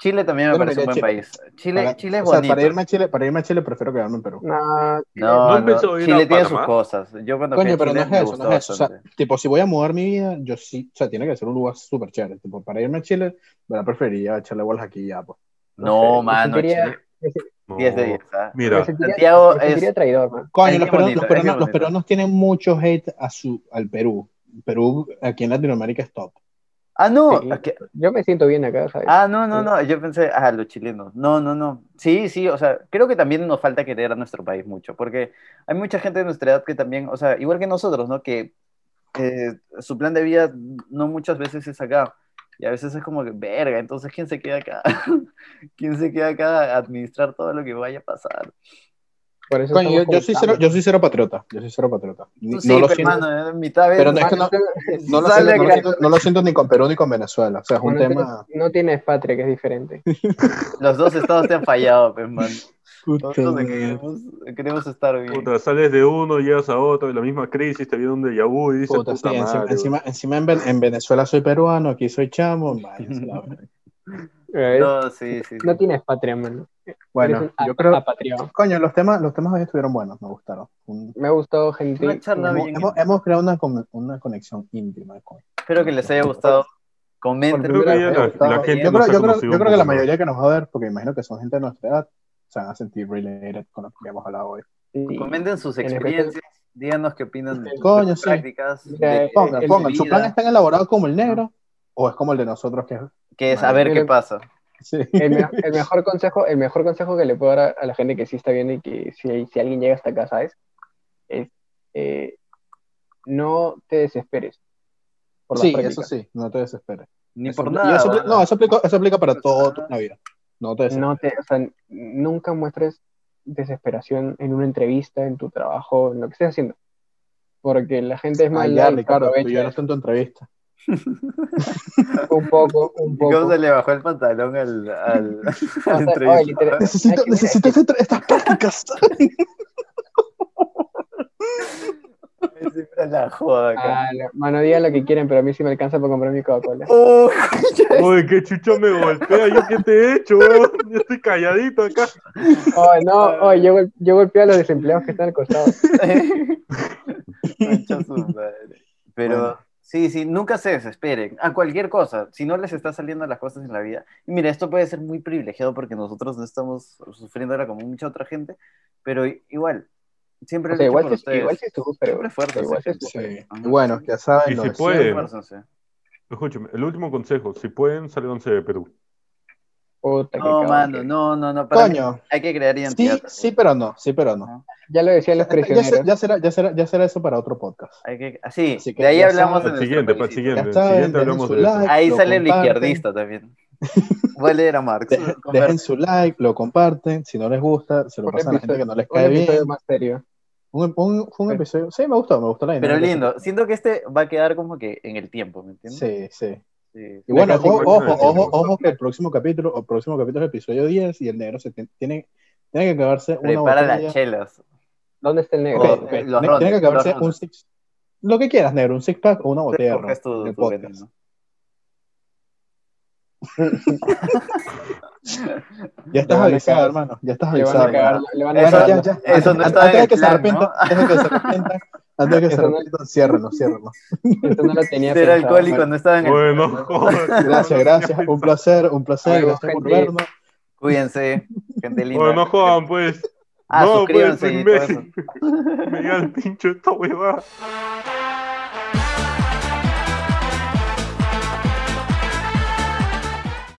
Chile también me Yo no parece un buen a país. Chile, Para- Chile es o sea, bonito. para irme a Chile, para irme a Chile prefiero quedarme en Perú. No, No, ¿No no, Chile tiene sus Panamá? cosas. Yo cuando Coño, pero no Chile es me eso, no es eso. O sea, tipo, si voy a mudar mi vida, yo sí, o sea, tiene que ser un lugar súper chévere. Tipo, para irme a Chile, me preferiría echarle bolas aquí y ya, pues. No, sé, mano, sentiría- Chile, 10 de No. 10. ¿ah? Mira, sentiría- Santiago es- traidor, man. Coño, los, peruanos, bonito, los, peruanos, los peruanos tienen mucho hate a su, al Perú. Perú aquí en Latinoamérica es top. Ah, no. Sí. Yo me siento bien acá, ¿sabes? Ah, no, no, no. Yo pensé, ah, los chilenos. No, no, no. Sí, sí, o sea, creo que también nos falta querer a nuestro país mucho, porque hay mucha gente de nuestra edad que también, o sea, igual que nosotros, ¿no? Que eh, su plan de vida no muchas veces es acá. Y a veces es como que, verga, entonces, ¿quién se queda acá? [laughs] ¿Quién se queda acá a administrar todo lo que vaya a pasar? Por eso Coño, yo, yo soy cero, yo soy cero patriota. Yo soy cero patriota. Tú sí, no, lo siento, hermano, mitad vez. pero no es que no, [laughs] no lo siento, no, lo acá. siento, no lo siento ni con Perú ni con Venezuela. O sea, es un Bueno, tema. No tienes patria, que es diferente. Los dos estados te han fallado, pues, man. [laughs] Puta Nosotros queremos, queremos estar bien. puta, sales de uno, llegas a otro, y la misma crisis, te viene un déjà vu y dices, Puta, puta sí, encima, madre, encima, encima en, Ven- en Venezuela soy peruano, aquí soy chamo. [laughs] No, sí, sí. sí. No tienes patria, mano. Bueno, yo creo. apatriado. Coño, los temas, los temas hoy estuvieron buenos, me gustaron. Un- Me ha gustado gente. Una charla hemos, bien. hemos- hemos creado una, con- una conexión íntima. Con, Espero que les haya gustado. Comenten. Yo, creo, yo, yo que la mayoría que nos va a ver, porque imagino que son gente de nuestra edad, se van a sentir related con lo que hemos hablado hoy. Sí. Comenten sus experiencias. Díganos qué opinan de Coño, sus sí. prácticas. Mira, de- eh, Pongan, pongan, ¿su plan es tan elaborado como el negro o es como el de nosotros que Que es a ver qué pasa. sí. El, me- el mejor consejo, el mejor consejo que le puedo dar a, a la gente que sí está viendo y que si, si alguien llega hasta acá, ¿sabes? Es eh, no te desesperes. por Sí, prácticas. eso sí, no te desesperes. Ni Eso por nada. no, eso aplica, eso aplica para toda tu- vida. No te. No te, o sea, nunca muestres desesperación en una entrevista, en tu trabajo, en lo que estés haciendo. Porque la gente es Ah, mala ya, y Ricardo, tú ya no estás en tu entrevista. [laughs] un poco, un ¿Y ¿Cómo poco. se le bajó el pantalón al, al, [laughs] O sea, al oye, entrevistador? literal- Necesito, necesito estas prácticas. [laughs] [laughs] La joda acá. Ah, no, mano, digan lo que quieren, pero a mí sí me alcanza para comprar mi Coca-Cola. [laughs] Uy, Oye, qué chucha me golpea, ¿yo qué te he hecho? weón? Yo estoy calladito acá. Oh, no, oh, yo, yo golpeo a los desempleados que están al costado. [laughs] Concha su madre. Pero Bueno. sí, sí, nunca se desesperen a cualquier cosa. Si no les está saliendo las cosas en la vida. Y mira, esto puede ser muy privilegiado porque nosotros no estamos sufriendo ahora como mucha otra gente, pero igual, siempre O sea, igual por sí, ustedes. igual sí estuvo, pero, Siempre fuertes, pero igual sí sí. estuvo. Sí. Bueno, ya saben, Y si de pueden. Escúchame, el último consejo, si pueden, sálganse de Perú. Puta, No, mano, que- no, no, no. para mí Coño, hay que crear sí, identidad. sí, pero no, sí, pero no. Ya lo decían los Ya, ya prisioneros. se- ya será, ya, será, ya será eso para otro podcast. Hay que, así, Así que de ahí ya hablamos saben. en Para el siguiente, para el siguiente. Ya el saben, siguiente hablamos de eso. like. Ahí sale el comparten. izquierdista también. Voy a leer a Marx. Dejen, su like, lo comparten. Si no les gusta, se lo Un pasan a la gente episodio- que no les Un cae bien. episodio más serio. Un, un- un episodio. Sí, me gustó, me gustó la Pero dinámica. lindo, siento que este va a quedar como que en el tiempo, ¿me entiendes? Sí, sí. Sí. Y bueno, ojo, ojo, ojo, que el próximo capítulo, o próximo capítulo es el episodio 10 y el negro se tiene, que acabarse una Prepara botella. las chelas. ¿Dónde está el negro? Los Tiene- que acabarse un six. Lo que quieras, negro, un six pack o una botella tu- de tu podcast. [laughs] Ya estás avisado, hermano. Ya estás Le van avisado. Eso- Bueno, cagar. ya, ya. eso Antes- no en antes de el que se antes de que se [laughs] arrepientan, antes de que se no- arrepientan, ciérrenlo, ciérrenlo. Esto no lo tenía Ser pensado. alcohólico no estaba en el Bueno. Gracias, gracias. Un placer, un placer. Bueno, Gracias por gente. vernos. Cuídense. Gente linda. Oye, no jodan, pues. Ah, no, pues, suscríbanse. [laughs] Me llega el pincho esta huevada.